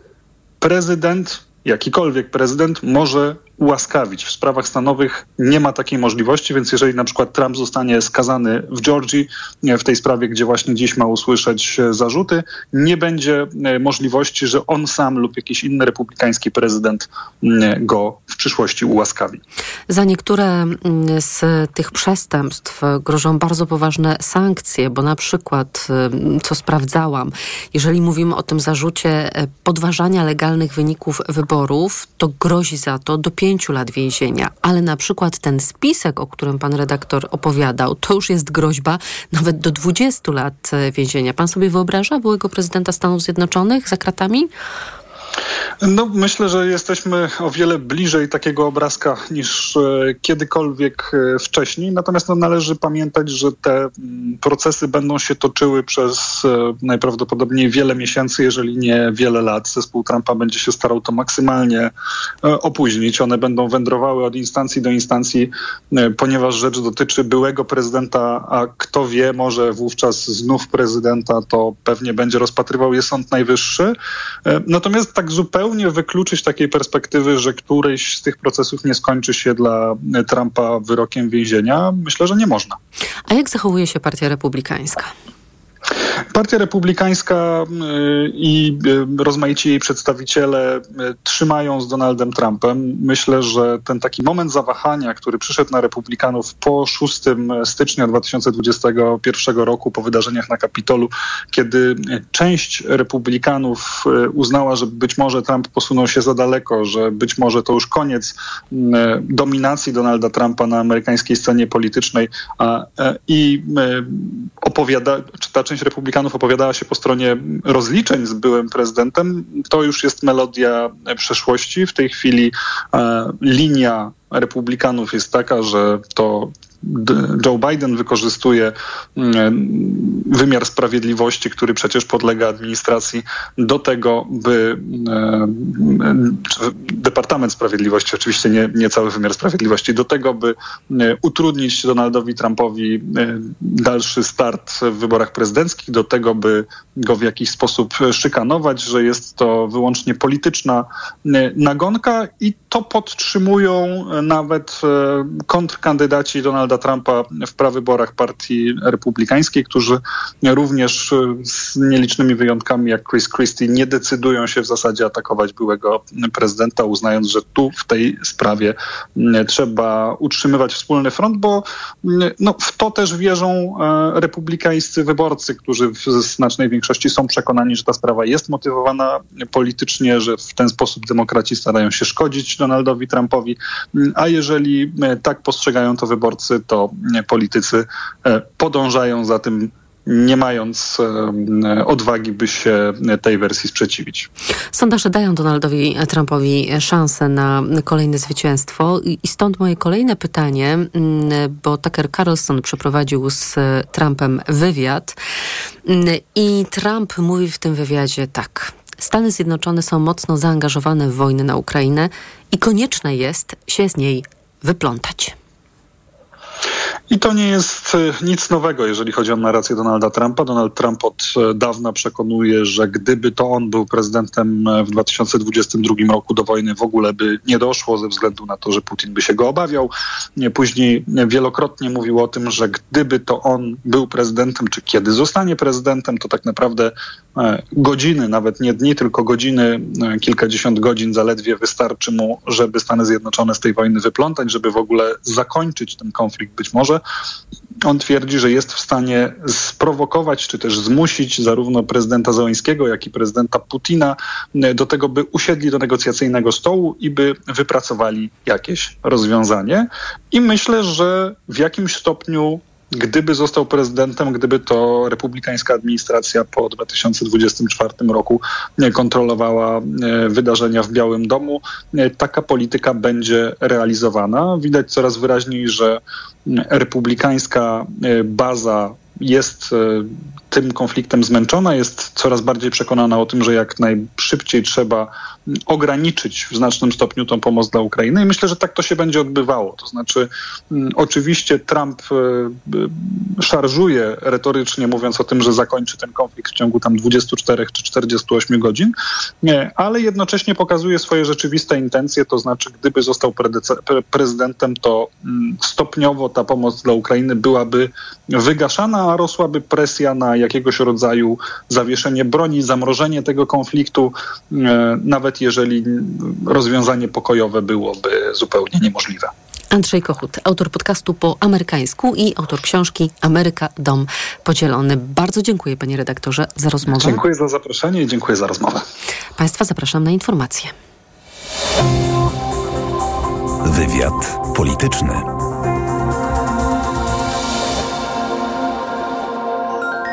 prezydent jakikolwiek prezydent może ułaskawić. W sprawach stanowych nie ma takiej możliwości, więc jeżeli na przykład Trump zostanie skazany w Georgii, w tej sprawie, gdzie właśnie dziś ma usłyszeć e, zarzuty, nie będzie e, możliwości, że on sam lub jakiś inny republikański prezydent go w przyszłości ułaskawi. Za niektóre z tych przestępstw grożą bardzo poważne sankcje, bo na przykład, co sprawdzałam, jeżeli mówimy o tym zarzucie e, podważania legalnych wyników wyborów, to grozi za to do pięciu pięciu lat więzienia, ale na przykład ten spisek, o którym pan redaktor opowiadał, to już jest groźba nawet do 20 lat e, więzienia. Pan sobie wyobraża byłego prezydenta Stanów Zjednoczonych za kratami? No, myślę, że jesteśmy o wiele bliżej takiego obrazka niż e, kiedykolwiek e, wcześniej. Natomiast no, należy pamiętać, że te mm, procesy będą się toczyły przez e, najprawdopodobniej wiele miesięcy, jeżeli nie wiele lat. Zespół Trumpa będzie się starał to maksymalnie opóźnić. One będą wędrowały od instancji do instancji, ponieważ rzecz dotyczy byłego prezydenta, a kto wie, może wówczas znów prezydenta, to pewnie będzie rozpatrywał je Sąd Najwyższy. Natomiast tak zupełnie wykluczyć takiej perspektywy, że któryś z tych procesów nie skończy się dla Trumpa wyrokiem więzienia, myślę, że nie można. A jak zachowuje się Partia Republikańska? Partia Republikańska y, i y, rozmaici jej przedstawiciele y, trzymają z Donaldem Trumpem. Myślę, że ten taki moment zawahania, który przyszedł na Republikanów po 6 stycznia 2021 roku, po wydarzeniach na Kapitolu, kiedy część Republikanów uznała, że być może Trump posunął się za daleko, że być może to już koniec dominacji Donalda Trumpa na amerykańskiej scenie politycznej i opowiada, czy ta część Republikanów opowiadała się po stronie rozliczeń z byłym prezydentem, to już jest melodia przeszłości. W tej chwili e, linia Republikanów jest taka, że to Joe Biden wykorzystuje mm, wymiar sprawiedliwości, który przecież podlega administracji, do tego, by e, Departament Sprawiedliwości, oczywiście nie, nie cały wymiar sprawiedliwości, do tego, by e, utrudnić Donaldowi Trumpowi e, dalszy start w wyborach prezydenckich, do tego, by go w jakiś sposób szykanować, że jest to wyłącznie polityczna nagonka i to podtrzymują nawet kontrkandydaci Donalda Donalda Trumpa w prawyborach partii republikańskiej, którzy również z nielicznymi wyjątkami jak Chris Christie nie decydują się w zasadzie atakować byłego prezydenta, uznając, że tu w tej sprawie trzeba utrzymywać wspólny front, bo no, w to też wierzą e, republikańscy wyborcy, którzy w znacznej większości są przekonani, że ta sprawa jest motywowana politycznie, że w ten sposób demokraci starają się szkodzić Donaldowi Trumpowi, a jeżeli tak postrzegają to wyborcy, to politycy e, podążają za tym nie mając e, odwagi, by się tej wersji sprzeciwić. Sondaże dają Donaldowi Trumpowi szansę na kolejne zwycięstwo i stąd moje kolejne pytanie, bo Tucker Carlson przeprowadził z Trumpem wywiad i Trump mówi w tym wywiadzie tak. Stany Zjednoczone są mocno zaangażowane w wojnę na Ukrainę i konieczne jest się z niej wyplątać. I to nie jest e, nic nowego, jeżeli chodzi o narrację Donalda Trumpa. Donald Trump od e, dawna przekonuje, że gdyby to on był prezydentem e, w 2022 roku do wojny w ogóle by nie doszło ze względu na to, że Putin by się go obawiał. Później wielokrotnie mówił o tym, że gdyby to on był prezydentem, czy kiedy zostanie prezydentem, to tak naprawdę godziny, nawet nie dni, tylko godziny, kilkadziesiąt godzin zaledwie wystarczy mu, żeby Stany Zjednoczone z tej wojny wyplątać, żeby w ogóle zakończyć ten konflikt być może. On twierdzi, że jest w stanie sprowokować czy też zmusić zarówno prezydenta Załęskiego, jak i prezydenta Putina do tego, by usiedli do negocjacyjnego stołu i by wypracowali jakieś rozwiązanie. I myślę, że w jakimś stopniu gdyby został prezydentem, gdyby to republikańska administracja po 2024 roku kontrolowała e, wydarzenia w Białym Domu, e, taka polityka będzie realizowana. Widać coraz wyraźniej, że republikańska e, baza jest tym konfliktem zmęczona, jest coraz bardziej przekonana o tym, że jak najszybciej trzeba ograniczyć w znacznym stopniu tą pomoc dla Ukrainy i myślę, że tak to się będzie odbywało. To znaczy, mm, oczywiście Trump e, e, szarżuje retorycznie, mówiąc o tym, że zakończy ten konflikt w ciągu tam 24 czy 48 godzin, ale jednocześnie pokazuje swoje rzeczywiste intencje, to znaczy, gdyby został prezydentem, to mm, stopniowo ta pomoc dla Ukrainy byłaby wygaszana, a rosłaby presja na jakiegoś rodzaju zawieszenie broni, zamrożenie tego konfliktu, e, jeżeli rozwiązanie pokojowe byłoby zupełnie niemożliwe. Andrzej Kochut, autor podcastu po amerykańsku i autor książki Ameryka Dom Podzielony. Bardzo dziękuję panie redaktorze za rozmowę. Dziękuję za zaproszenie i dziękuję za rozmowę. Państwa zapraszam na informacje. Wywiad polityczny.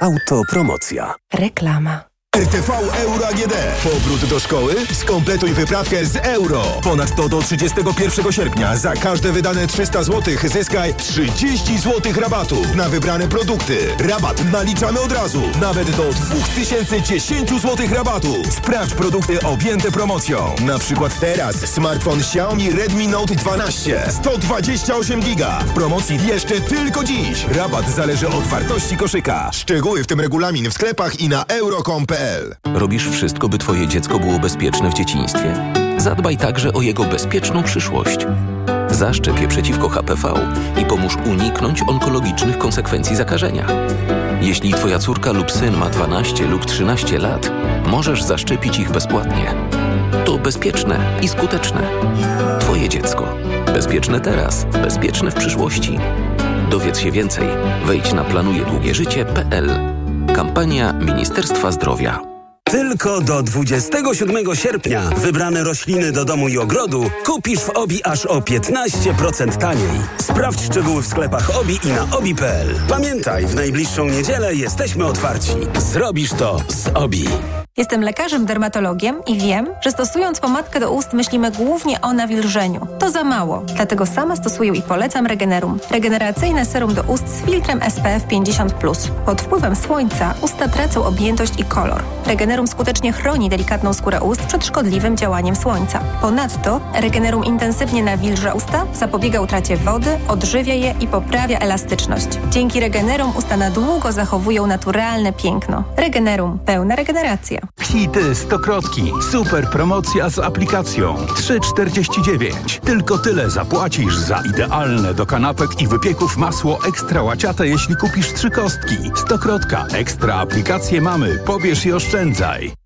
Autopromocja. Reklama. RTV Euro AGD. Powrót do szkoły? Skompletuj wyprawkę z euro. Ponadto do 31 sierpnia za każde wydane 300 zł zyskaj 30 zł rabatu na wybrane produkty. Rabat naliczamy od razu. Nawet do 2010 zł rabatu. Sprawdź produkty objęte promocją. Na przykład teraz smartfon Xiaomi Redmi Note 12 128 giga. Promocji jeszcze tylko dziś. Rabat zależy od wartości koszyka. Szczegóły w tym regulamin w sklepach i na euro.com.pl Robisz wszystko, by Twoje dziecko było bezpieczne w dzieciństwie? Zadbaj także o jego bezpieczną przyszłość. Zaszczep przeciwko HPV i pomóż uniknąć onkologicznych konsekwencji zakażenia. Jeśli Twoja córka lub syn ma 12 lub 13 lat, możesz zaszczepić ich bezpłatnie. To bezpieczne i skuteczne. Twoje dziecko. Bezpieczne teraz, bezpieczne w przyszłości. Dowiedz się więcej. Wejdź na planujedługieżycie.pl. Kampania Ministerstwa Zdrowia. Tylko do 27 sierpnia wybrane rośliny do domu i ogrodu kupisz w OBI aż o 15% taniej. Sprawdź szczegóły w sklepach OBI i na obi.pl. Pamiętaj, w najbliższą niedzielę jesteśmy otwarci. Zrobisz to z OBI. Jestem lekarzem dermatologiem i wiem, że stosując pomadkę do ust myślimy głównie o nawilżeniu. To za mało, dlatego sama stosuję i polecam Regenerum. Regeneracyjne serum do ust z filtrem SPF 50+. Pod wpływem słońca usta tracą objętość i kolor. Regenerum skutecznie chroni delikatną skórę ust przed szkodliwym działaniem słońca. Ponadto Regenerum intensywnie nawilża usta, zapobiega utracie wody, odżywia je i poprawia elastyczność. Dzięki Regenerum usta na długo zachowują naturalne piękno. Regenerum. Pełna regeneracja. Hity stokrotki. Super promocja z aplikacją. 3,49. Tylko tyle zapłacisz za idealne do kanapek i wypieków masło ekstra łaciate, jeśli kupisz trzy kostki. Stokrotka. Ekstra aplikacje mamy. Pobierz i oszczędzaj.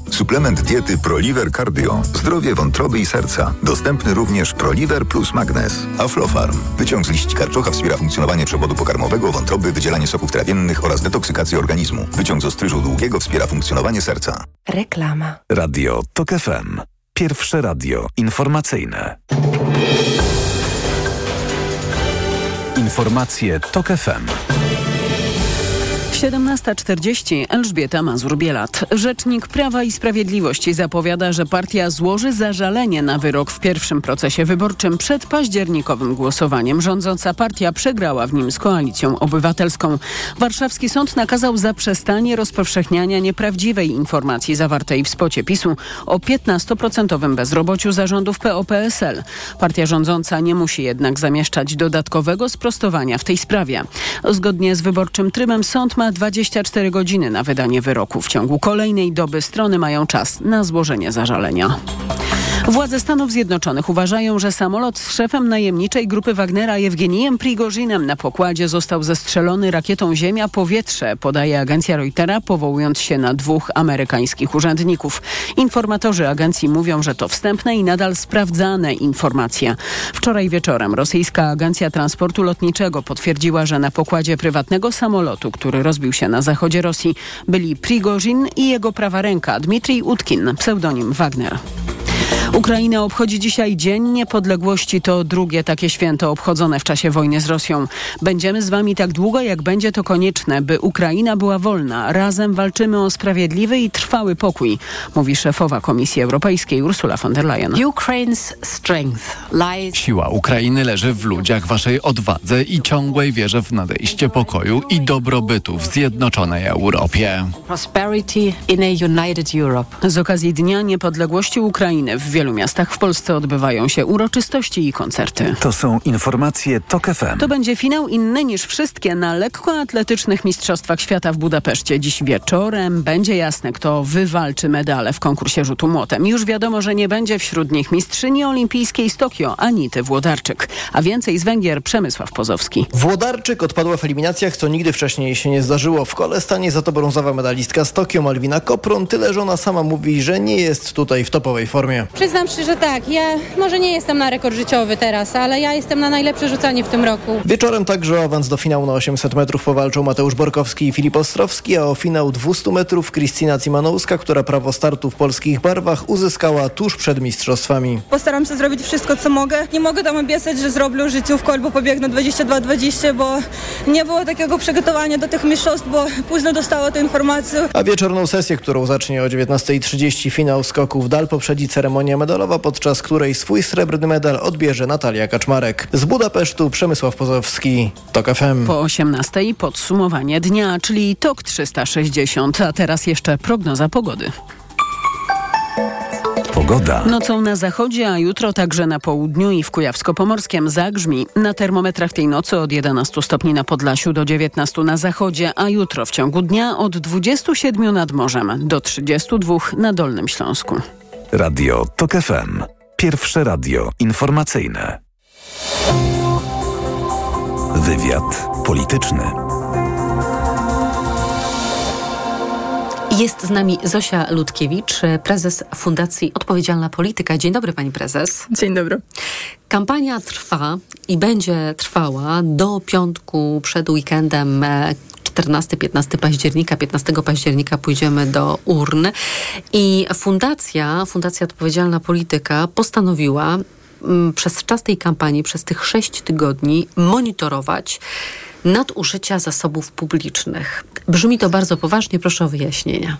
Suplement diety ProLiver Cardio. Zdrowie wątroby i serca. Dostępny również ProLiver plus Magnes. Aflofarm. Wyciąg z liści karczocha wspiera funkcjonowanie przewodu pokarmowego, wątroby, wydzielanie soków trawiennych oraz detoksykację organizmu. Wyciąg z ostryżu długiego wspiera funkcjonowanie serca. Reklama. Radio TOK FM. Pierwsze radio informacyjne. Informacje TOK FM. 17.40 Elżbieta Mazur-Bielat. Rzecznik Prawa i Sprawiedliwości zapowiada, że partia złoży zażalenie na wyrok w pierwszym procesie wyborczym przed październikowym głosowaniem. Rządząca partia przegrała w nim z Koalicją Obywatelską. Warszawski sąd nakazał zaprzestanie rozpowszechniania nieprawdziwej informacji zawartej w spocie PiSu o 15% bezrobociu zarządów PO-PSL. Partia rządząca nie musi jednak zamieszczać dodatkowego sprostowania w tej sprawie. Zgodnie z wyborczym trybem sąd ma 24 godziny na wydanie wyroku. W ciągu kolejnej doby strony mają czas na złożenie zażalenia. Władze Stanów Zjednoczonych uważają, że samolot z szefem najemniczej grupy Wagnera Jewgenijem Prigozinem na pokładzie został zestrzelony rakietą Ziemia-Powietrze, podaje agencja Reutera, powołując się na dwóch amerykańskich urzędników. Informatorzy agencji mówią, że to wstępne i nadal sprawdzane informacje. Wczoraj wieczorem rosyjska agencja transportu lotniczego potwierdziła, że na pokładzie prywatnego samolotu, który rozbił się na zachodzie Rosji, byli Prigozin i jego prawa ręka Dmitrij Utkin, pseudonim Wagner. Ukraina obchodzi dzisiaj Dzień Niepodległości. To drugie takie święto obchodzone w czasie wojny z Rosją. Będziemy z wami tak długo, jak będzie to konieczne, by Ukraina była wolna. Razem walczymy o sprawiedliwy i trwały pokój, mówi szefowa Komisji Europejskiej Ursula von der Leyen. Siła Ukrainy leży w ludziach, waszej odwadze i ciągłej wierze w nadejście pokoju i dobrobytu w zjednoczonej Europie. Z okazji Dnia Niepodległości Ukrainy w wielu miastach w Polsce odbywają się uroczystości i koncerty. To są informacje TOK FM. To będzie finał inny niż wszystkie na lekkoatletycznych Mistrzostwach Świata w Budapeszcie. Dziś wieczorem będzie jasne, kto wywalczy medale w konkursie rzutu młotem. Już wiadomo, że nie będzie wśród nich mistrzyni olimpijskiej z Tokio, Anity Włodarczyk. A więcej z Węgier Przemysław Pozowski. Włodarczyk odpadła w eliminacjach, co nigdy wcześniej się nie zdarzyło. W kole stanie za to brązowa medalistka z Tokio, Malwina Kopron. Tyle, że ona sama mówi, że nie jest tutaj w topowej formie. Przyznam szczerze tak, ja może nie jestem na rekord życiowy teraz, ale ja jestem na najlepsze rzucanie w tym roku. Wieczorem także o awans do finału na 800 metrów powalczą Mateusz Borkowski i Filip Ostrowski, a o finał 200 metrów Krystyna Cimanowska, która prawo startu w polskich barwach uzyskała tuż przed mistrzostwami. Postaram się zrobić wszystko, co mogę. Nie mogę tam obiecać, że zrobię życiówkę albo pobiegnę 22-20, bo nie było takiego przygotowania do tych mistrzostw, bo późno dostała tę informację. A wieczorną sesję, którą zacznie o 19.30 finał skoków dal poprzedzi ceremonia medalowa, podczas której swój srebrny medal odbierze Natalia Kaczmarek. Z Budapesztu Przemysław Pozowski, TOK FM. Po 18 podsumowanie dnia, czyli TOK 360, a teraz jeszcze prognoza pogody. Pogoda. Nocą na zachodzie, a jutro także na południu i w Kujawsko-Pomorskiem zagrzmi. Na termometrach tej nocy od 11 stopni na Podlasiu do 19 na zachodzie, a jutro w ciągu dnia od 27 nad morzem do 32 na Dolnym Śląsku. Radio TOK FM. Pierwsze radio informacyjne. Wywiad polityczny. Jest z nami Zosia Ludkiewicz, prezes Fundacji Odpowiedzialna Polityka. Dzień dobry, pani prezes. Dzień dobry. Kampania trwa i będzie trwała do piątku przed weekendem 14-15 października. 15 października pójdziemy do urn i Fundacja, Fundacja Odpowiedzialna Polityka postanowiła m, przez czas tej kampanii, przez tych sześć tygodni monitorować nadużycia zasobów publicznych. Brzmi to bardzo poważnie, proszę o wyjaśnienia.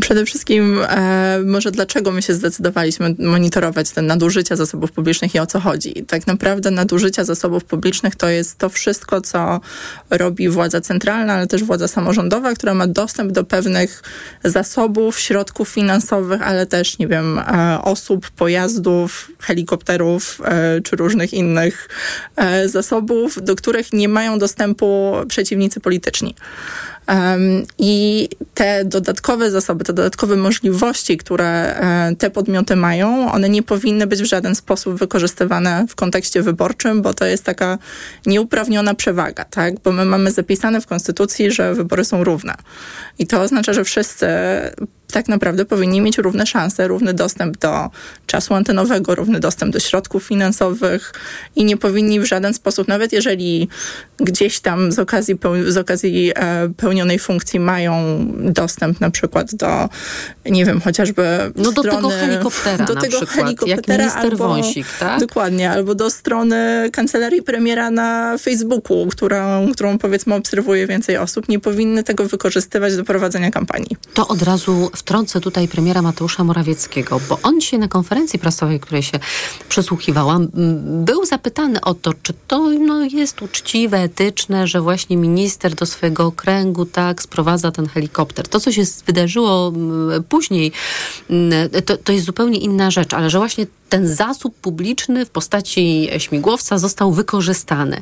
Przede wszystkim e, może dlaczego my się zdecydowaliśmy monitorować te nadużycia zasobów publicznych i o co chodzi. Tak naprawdę nadużycia zasobów publicznych to jest to wszystko, co robi władza centralna, ale też władza samorządowa, która ma dostęp do pewnych zasobów, środków finansowych, ale też, nie wiem, e, osób, pojazdów, helikopterów e, czy różnych innych e, zasobów, do których nie mają dostępu przeciwnicy polityczni. I te dodatkowe zasoby, te dodatkowe możliwości, które e, te podmioty mają, one nie powinny być w żaden sposób wykorzystywane w kontekście wyborczym, bo to jest taka nieuprawniona przewaga, tak? Bo my mamy zapisane w Konstytucji, że wybory są równe. I to oznacza, że wszyscy tak naprawdę powinni mieć równe szanse, równy dostęp do czasu antenowego, równy dostęp do środków finansowych i nie powinni w żaden sposób, nawet jeżeli gdzieś tam z okazji, z okazji e, pełnionej funkcji mają dostęp na przykład do, nie wiem, chociażby No do strony, tego helikoptera do tego przykład, jak helikoptera minister albo, Wąsik, tak? Dokładnie, albo do strony kancelarii premiera na Facebooku, którą, którą powiedzmy obserwuje więcej osób, nie powinny tego wykorzystywać do prowadzenia kampanii. To od razu wtrącę tutaj premiera Mateusza Morawieckiego, bo on dzisiaj na konferencji prasowej, której się przesłuchiwałam, m, był zapytany o to, czy to no, jest uczciwe, etyczne, że właśnie minister do swojego okręgu tak sprowadza ten helikopter. To, co się wydarzyło później, to, to jest zupełnie inna rzecz, ale że właśnie ten zasób publiczny w postaci śmigłowca został wykorzystany.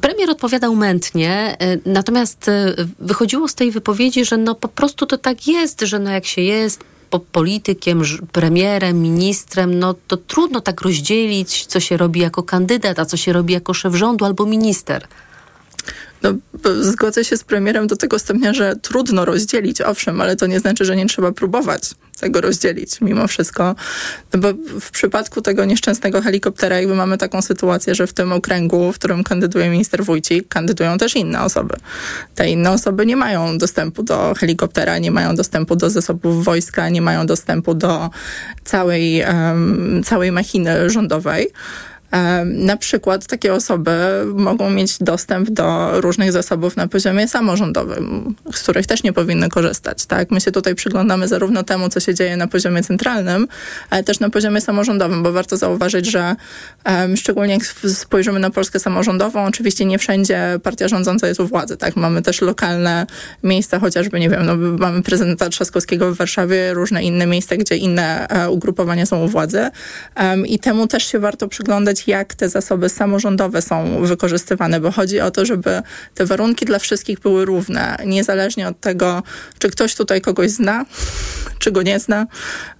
Premier odpowiadał mętnie, y, natomiast y, wychodziło z tej wypowiedzi, że no po prostu to tak jest, że no jak się jest po- politykiem, premierem, ministrem, no to trudno tak rozdzielić, co się robi jako kandydat, a co się robi jako szef rządu albo minister. No, zgodzę się z premierem do tego stopnia, że trudno rozdzielić, owszem, ale to nie znaczy, że nie trzeba próbować tego rozdzielić mimo wszystko. No bo w przypadku tego nieszczęsnego helikoptera jakby mamy taką sytuację, że w tym okręgu, w którym kandyduje minister Wójcik, kandydują też inne osoby. Te inne osoby nie mają dostępu do helikoptera, nie mają dostępu do zasobów wojska, nie mają dostępu do całej, em, całej machiny rządowej. Na przykład takie osoby mogą mieć dostęp do różnych zasobów na poziomie samorządowym, z których też nie powinny korzystać. Tak? My się tutaj przyglądamy zarówno temu, co się dzieje na poziomie centralnym, ale też na poziomie samorządowym, bo warto zauważyć, że em, szczególnie jak sp- spojrzymy na Polskę samorządową, oczywiście nie wszędzie partia rządząca jest u władzy. Tak? Mamy też lokalne miejsca, chociażby, nie wiem, no, mamy prezydenta Trzaskowskiego w Warszawie, różne inne miejsca, gdzie inne e, ugrupowania są u władzy. Em, I temu też się warto przyglądać, jak te zasoby samorządowe są wykorzystywane, bo chodzi o to, żeby te warunki dla wszystkich były równe, niezależnie od tego, czy ktoś tutaj kogoś zna, czy go nie zna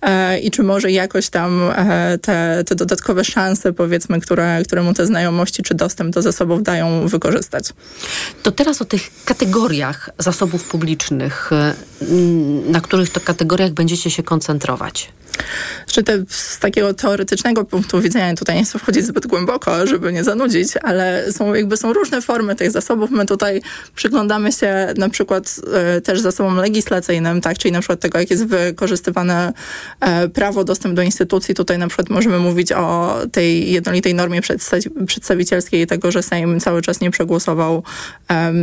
e, i czy może jakoś tam e, te, te dodatkowe szanse, powiedzmy, które, które mu te znajomości czy dostęp do zasobów dają, wykorzystać. To teraz o tych kategoriach zasobów publicznych, mm, na których to kategoriach będziecie się koncentrować. Czy te, z takiego teoretycznego punktu widzenia, tutaj nie chcę wchodzić zbyt głęboko, żeby nie zanudzić, ale są jakby są różne formy tych zasobów. My tutaj przyglądamy się na przykład e, też zasobom legislacyjnym, tak, czyli na przykład tego, jak jest wykorzystywane e, prawo, dostęp do instytucji. Tutaj na przykład możemy mówić o tej jednolitej normie przedstawi- przedstawicielskiej i tego, że Sejm cały czas nie przegłosował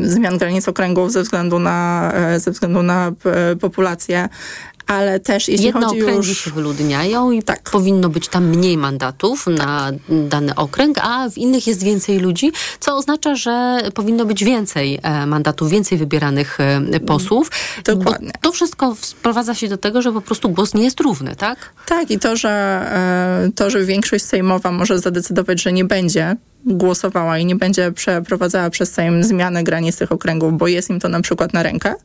zmian granic okręgów ze względu na, e, ze względu na populację. Ale też jeśli Jedne chodzi okręgi już... się wyludniają i Tak. powinno być tam mniej mandatów na dany okręg, a w innych jest więcej ludzi, co oznacza, że powinno być więcej e, mandatów, więcej wybieranych e, posłów. Dokładnie. Bo to wszystko sprowadza się do tego, że po prostu głos nie jest równy, tak? Tak, i to, że, e, to, że większość sejmowa może zadecydować, że nie będzie głosowała i nie będzie przeprowadzała przez Sejm zmiany granic tych okręgów, bo jest im to na przykład na rękę,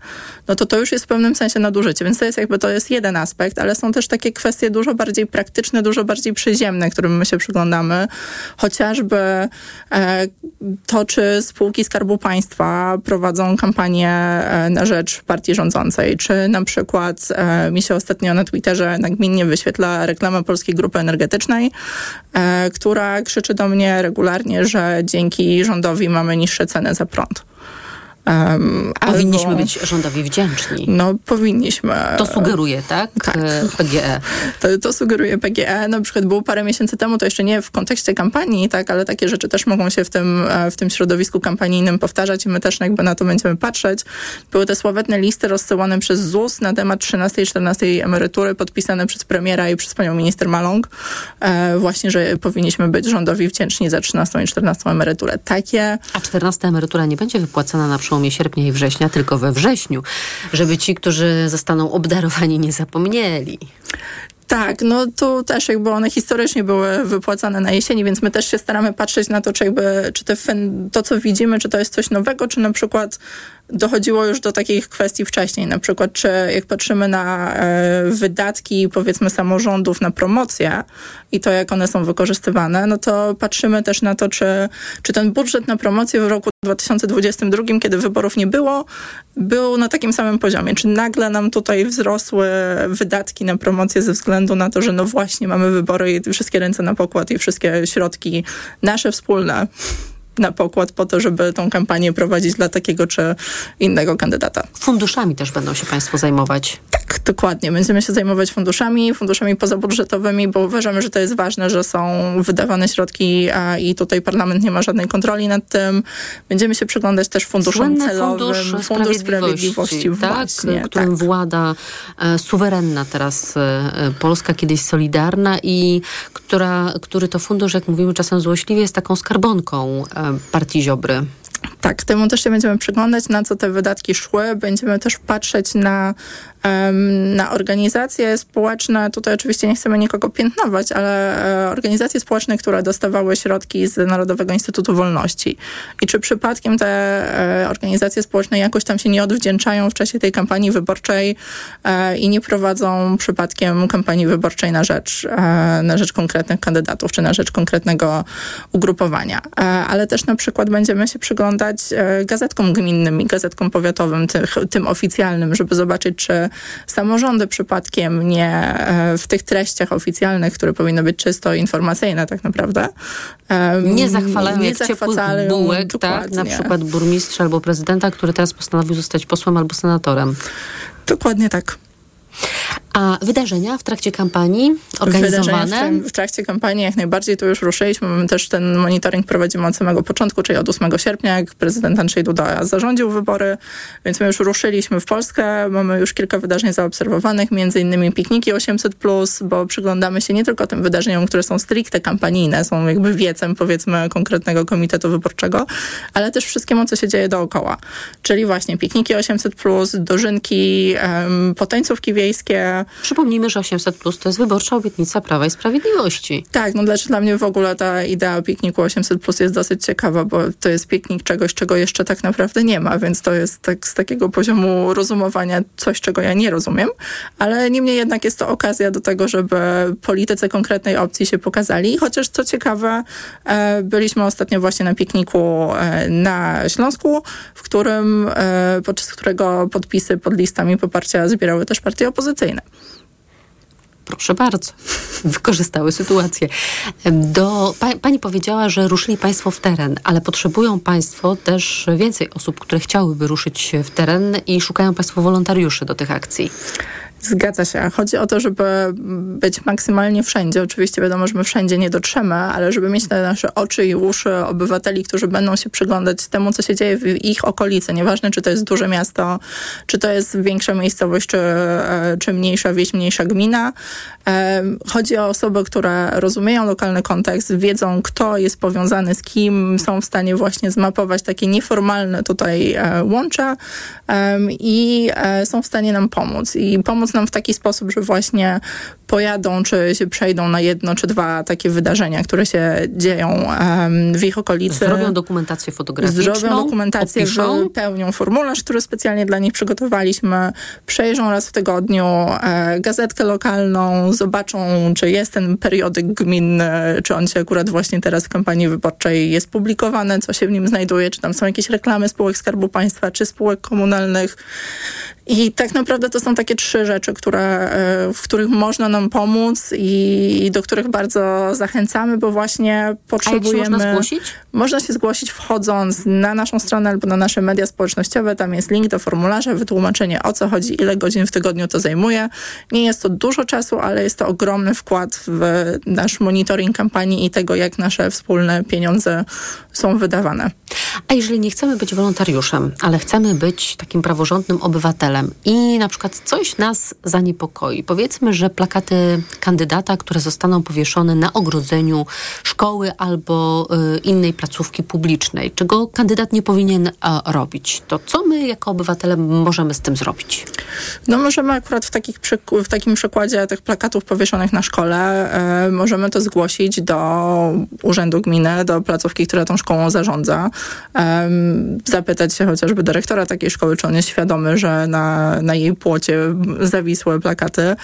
no to to już jest w pewnym sensie nadużycie. Więc to jest jakby to jest jeden aspekt, ale są też takie kwestie dużo bardziej praktyczne, dużo bardziej przyziemne, którym my się przyglądamy. Chociażby e, to, czy spółki Skarbu Państwa prowadzą kampanię e, na rzecz partii rządzącej, czy na przykład e, mi się ostatnio na Twitterze nagminnie wyświetla reklama Polskiej Grupy Energetycznej, która krzyczy do mnie regularnie, że dzięki rządowi mamy niższe ceny za prąd. Um, Powinniśmy albo- być rządowi wdzięczni. No, powinniśmy. To sugeruje, tak? E, PGE. To, to sugeruje PGE. Na przykład było parę miesięcy temu, to jeszcze nie w kontekście kampanii, tak, ale takie rzeczy też mogą się w tym, e, w tym środowisku kampanijnym powtarzać i my też jakby na to będziemy patrzeć. Były te sławetne listy rozsyłane przez ZUS na temat 13 i 14 emerytury, podpisane przez premiera i przez panią minister Maląg. E, właśnie, że powinniśmy być rządowi wdzięczni za 13 i 14 emeryturę. Takie A 14 emerytura nie będzie wypłacana na przełomie sierpnia i września, tylko we wrześniu, żeby ci, którzy zostaną obdarowani, nie zapomnieli. Tak, no tu też jakby one historycznie były wypłacane na jesieni, więc my też się staramy patrzeć na to, czy jakby, czy te, to co widzimy, czy to jest coś nowego, czy na przykład dochodziło już do takich kwestii wcześniej. Na przykład, czy jak patrzymy na e, wydatki, powiedzmy, samorządów na promocję i to, jak one są wykorzystywane, no to patrzymy też na to, czy, czy ten budżet na promocję w roku 2022, kiedy wyborów nie było, był na takim samym poziomie. Czy nagle nam tutaj wzrosły wydatki na promocję ze względu na to, że no właśnie mamy wybory i wszystkie ręce na pokład i wszystkie środki nasze wspólne na pokład po to, żeby tą kampanię prowadzić dla takiego czy innego kandydata. Funduszami też będą się Państwo zajmować. Tak, dokładnie. Będziemy się zajmować funduszami, funduszami pozabudżetowymi, bo uważamy, że to jest ważne, że są wydawane środki a, i tutaj parlament nie ma żadnej kontroli nad tym. Będziemy się przyglądać też funduszom Słynny celowym. Fundusz, Fundusz Sprawiedliwości, tak, właśnie, którym tak. włada e, suwerenna teraz e, Polska, kiedyś Solidarna i która, który to fundusz, jak mówimy czasem złośliwie, jest taką skarbonką e, partii Ziobry. Tak, temu też się będziemy przyglądać, na co te wydatki szły. Będziemy też patrzeć na, na organizacje społeczne. Tutaj oczywiście nie chcemy nikogo piętnować, ale e, organizacje społeczne, które dostawały środki z Narodowego Instytutu Wolności. I czy przypadkiem te e, organizacje społeczne jakoś tam się nie odwdzięczają w czasie tej kampanii wyborczej e, i nie prowadzą przypadkiem kampanii wyborczej na rzecz, na rzecz konkretnych kandydatów, czy na rzecz konkretnego ugrupowania. Ale też na przykład będziemy się przyglądać gazetkom gminnym i gazetkom powiatowym, tych, tym oficjalnym, żeby zobaczyć, czy samorządy przypadkiem nie e, w tych treściach oficjalnych, które powinny być czysto informacyjne tak naprawdę. Nie zachwalają nie jak zachwycają, bułek, tak? Na przykład burmistrza albo prezydenta, który teraz postanowił zostać posłem albo senatorem. Dokładnie tak. A wydarzenia w trakcie kampanii organizowane? Wydarzenia w, trakcie kampanii jak najbardziej to już ruszyliśmy. My też ten monitoring prowadzimy od samego początku, czyli od 8 sierpnia, jak prezydent Andrzej Duda zarządził wybory, więc my już ruszyliśmy w Polskę. Mamy już kilka wydarzeń zaobserwowanych, między innymi pikniki 800+, bo przyglądamy się nie tylko tym wydarzeniom, które są stricte kampanijne, są jakby wiecem powiedzmy konkretnego komitetu wyborczego, ale też wszystkiemu, co się dzieje dookoła. Czyli właśnie pikniki 800+, dożynki, um, potańcówki wiejskie, Przypomnijmy, że 800 plus to jest wyborcza obietnica Prawa i Sprawiedliwości. Tak, no dla, dla mnie w ogóle ta idea pikniku 800 plus jest dosyć ciekawa, bo to jest piknik czegoś, czego jeszcze tak naprawdę nie ma, więc to jest tak z takiego poziomu rozumowania coś, czego ja nie rozumiem, ale niemniej jednak jest to okazja do tego, żeby politycy konkretnej opcji się pokazali, chociaż co ciekawe, e, byliśmy ostatnio właśnie na pikniku e, na Śląsku, w którym, e, podczas którego podpisy pod listami poparcia zbierały też partie opozycyjne. Proszę bardzo, wykorzystały sytuację. Do, pa, pani powiedziała, że ruszyli Państwo w teren, ale potrzebują Państwo też więcej osób, które chciałyby ruszyć w teren i szukają Państwo wolontariuszy do tych akcji. Zgadza się. Chodzi o to, żeby być maksymalnie wszędzie. Oczywiście wiadomo, że my wszędzie nie dotrzemy, ale żeby mieć te nasze oczy i uszy obywateli, którzy będą się przyglądać temu, co się dzieje w ich okolicy. Nieważne, czy to jest duże miasto, czy to jest większa miejscowość, czy, e, czy mniejsza wieś, mniejsza gmina. E, Chodzi o osoby, które rozumieją lokalny kontekst, wiedzą, kto jest powiązany z kim, są w stanie właśnie zmapować takie nieformalne tutaj e, łącza i są w stanie nam pomóc. I pomóc nam w taki sposób, że właśnie pojadą, czy się przejdą na jedno, czy dwa takie wydarzenia, które się dzieją w ich okolicy. Zrobią dokumentację fotograficzną, Zrobią dokumentację, opiszą. wypełnią formularz, który specjalnie dla nich przygotowaliśmy, przejrzą raz w tygodniu e, gazetkę lokalną, zobaczą, czy jest ten periodyk gminny, czy on się akurat właśnie teraz w kampanii wyborczej jest publikowany, co się w nim znajduje, czy tam są jakieś reklamy spółek Skarbu Państwa, czy spółek komunalnych. I tak naprawdę to są takie trzy rzeczy, które, e, w których można nam pomóc i do których bardzo zachęcamy, bo właśnie potrzebujemy... można zgłosić? Można się zgłosić wchodząc na naszą stronę albo na nasze media społecznościowe. Tam jest link do formularza, wytłumaczenie o co chodzi, ile godzin w tygodniu to zajmuje. Nie jest to dużo czasu, ale jest to ogromny wkład w nasz monitoring kampanii i tego, jak nasze wspólne pieniądze są wydawane. A jeżeli nie chcemy być wolontariuszem, ale chcemy być takim praworządnym obywatelem i na przykład coś nas zaniepokoi, powiedzmy, że plakaty kandydata, które zostaną powieszone na ogrodzeniu szkoły albo y, innej placówki publicznej, czego kandydat nie powinien robić. To co my jako obywatele możemy z tym zrobić? No możemy akurat w, takich w takim przykładzie tych plakatów powieszonych na szkole, e, możemy to zgłosić do urzędu gminy, do placówki, która tą szkołą zarządza. Em, zapytać się chociażby dyrektora takiej szkoły, czy on jest świadomy, że na, na jej płocie zawisły plakaty.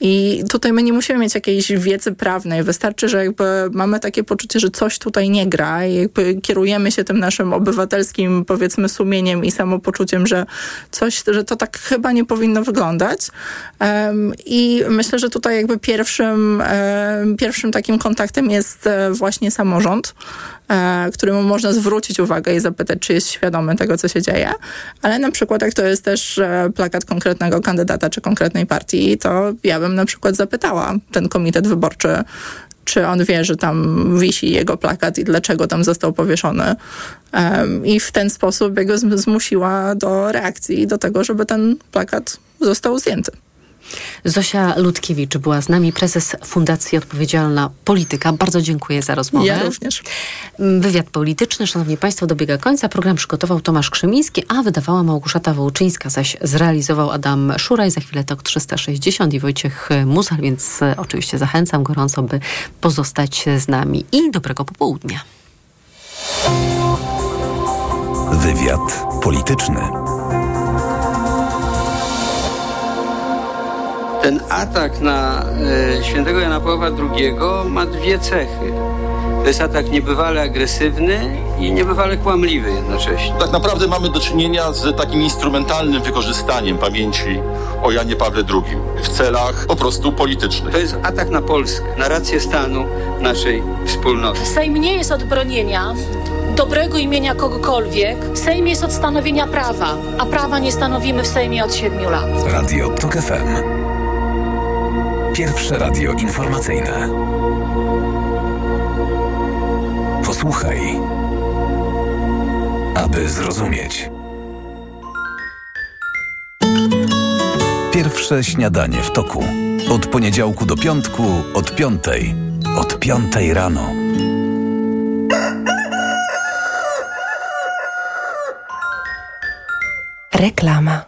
I tutaj my nie musimy mieć jakiejś wiedzy prawnej. Wystarczy, że jakby mamy takie poczucie, że coś tutaj nie gra i jakby kierujemy się tym naszym obywatelskim, powiedzmy, sumieniem i samopoczuciem, że coś, że to tak chyba nie powinno wyglądać. Um, I myślę, że tutaj jakby pierwszym, um, pierwszym takim kontaktem jest e, właśnie samorząd, któremu można zwrócić uwagę i zapytać, czy jest świadomy tego, co się dzieje. Ale na przykład, jak to jest też e, plakat konkretnego kandydata czy konkretnej partii, to ja bym na przykład zapytała ten komitet wyborczy, czy on wie, że tam wisi jego plakat i dlaczego tam został powieszony. I w ten sposób jego zmusiła do reakcji, do tego, żeby ten plakat został zdjęty. Zosia Ludkiewicz była z nami, prezes Fundacji Odpowiedzialna Polityka. Bardzo dziękuję za rozmowę. Ja również. Wywiad polityczny, szanowni państwo, dobiega końca. Program przygotował Tomasz Krzymiński, a wydawała Małgorzata Wołczyńska, zaś zrealizował Adam Szuraj. Za chwilę TOK 360 i Wojciech Musal, więc e, oczywiście zachęcam gorąco, by pozostać z nami. I dobrego popołudnia. Wywiad polityczny. Ten atak na e, świętego Jana Pawła II ma dwie cechy. To jest atak niebywale agresywny i niebywale kłamliwy jednocześnie. Tak naprawdę mamy do czynienia z takim instrumentalnym wykorzystaniem pamięci o Janie Pawle II w celach po prostu politycznych. To jest atak na Polskę, na rację stanu naszej wspólnoty. Sejm nie jest od bronienia dobrego imienia kogokolwiek. Sejm jest od stanowienia prawa, a prawa nie stanowimy w Sejmie od siedmiu lat. Radio TOK FM. Pierwsze radio informacyjne. Posłuchaj, aby zrozumieć. Pierwsze śniadanie w toku. Od poniedziałku do piątku, od piątej. Od piątej rano. Reklama.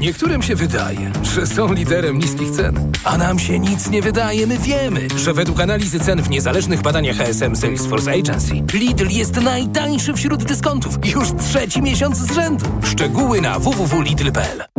Niektórym się wydaje, że są liderem niskich cen, a nam się nic nie wydaje. My wiemy, że według analizy cen w niezależnych badaniach HSM Salesforce Agency Lidl jest najtańszy wśród dyskontów już trzeci miesiąc z rzędu. Szczegóły na www.lidl.pl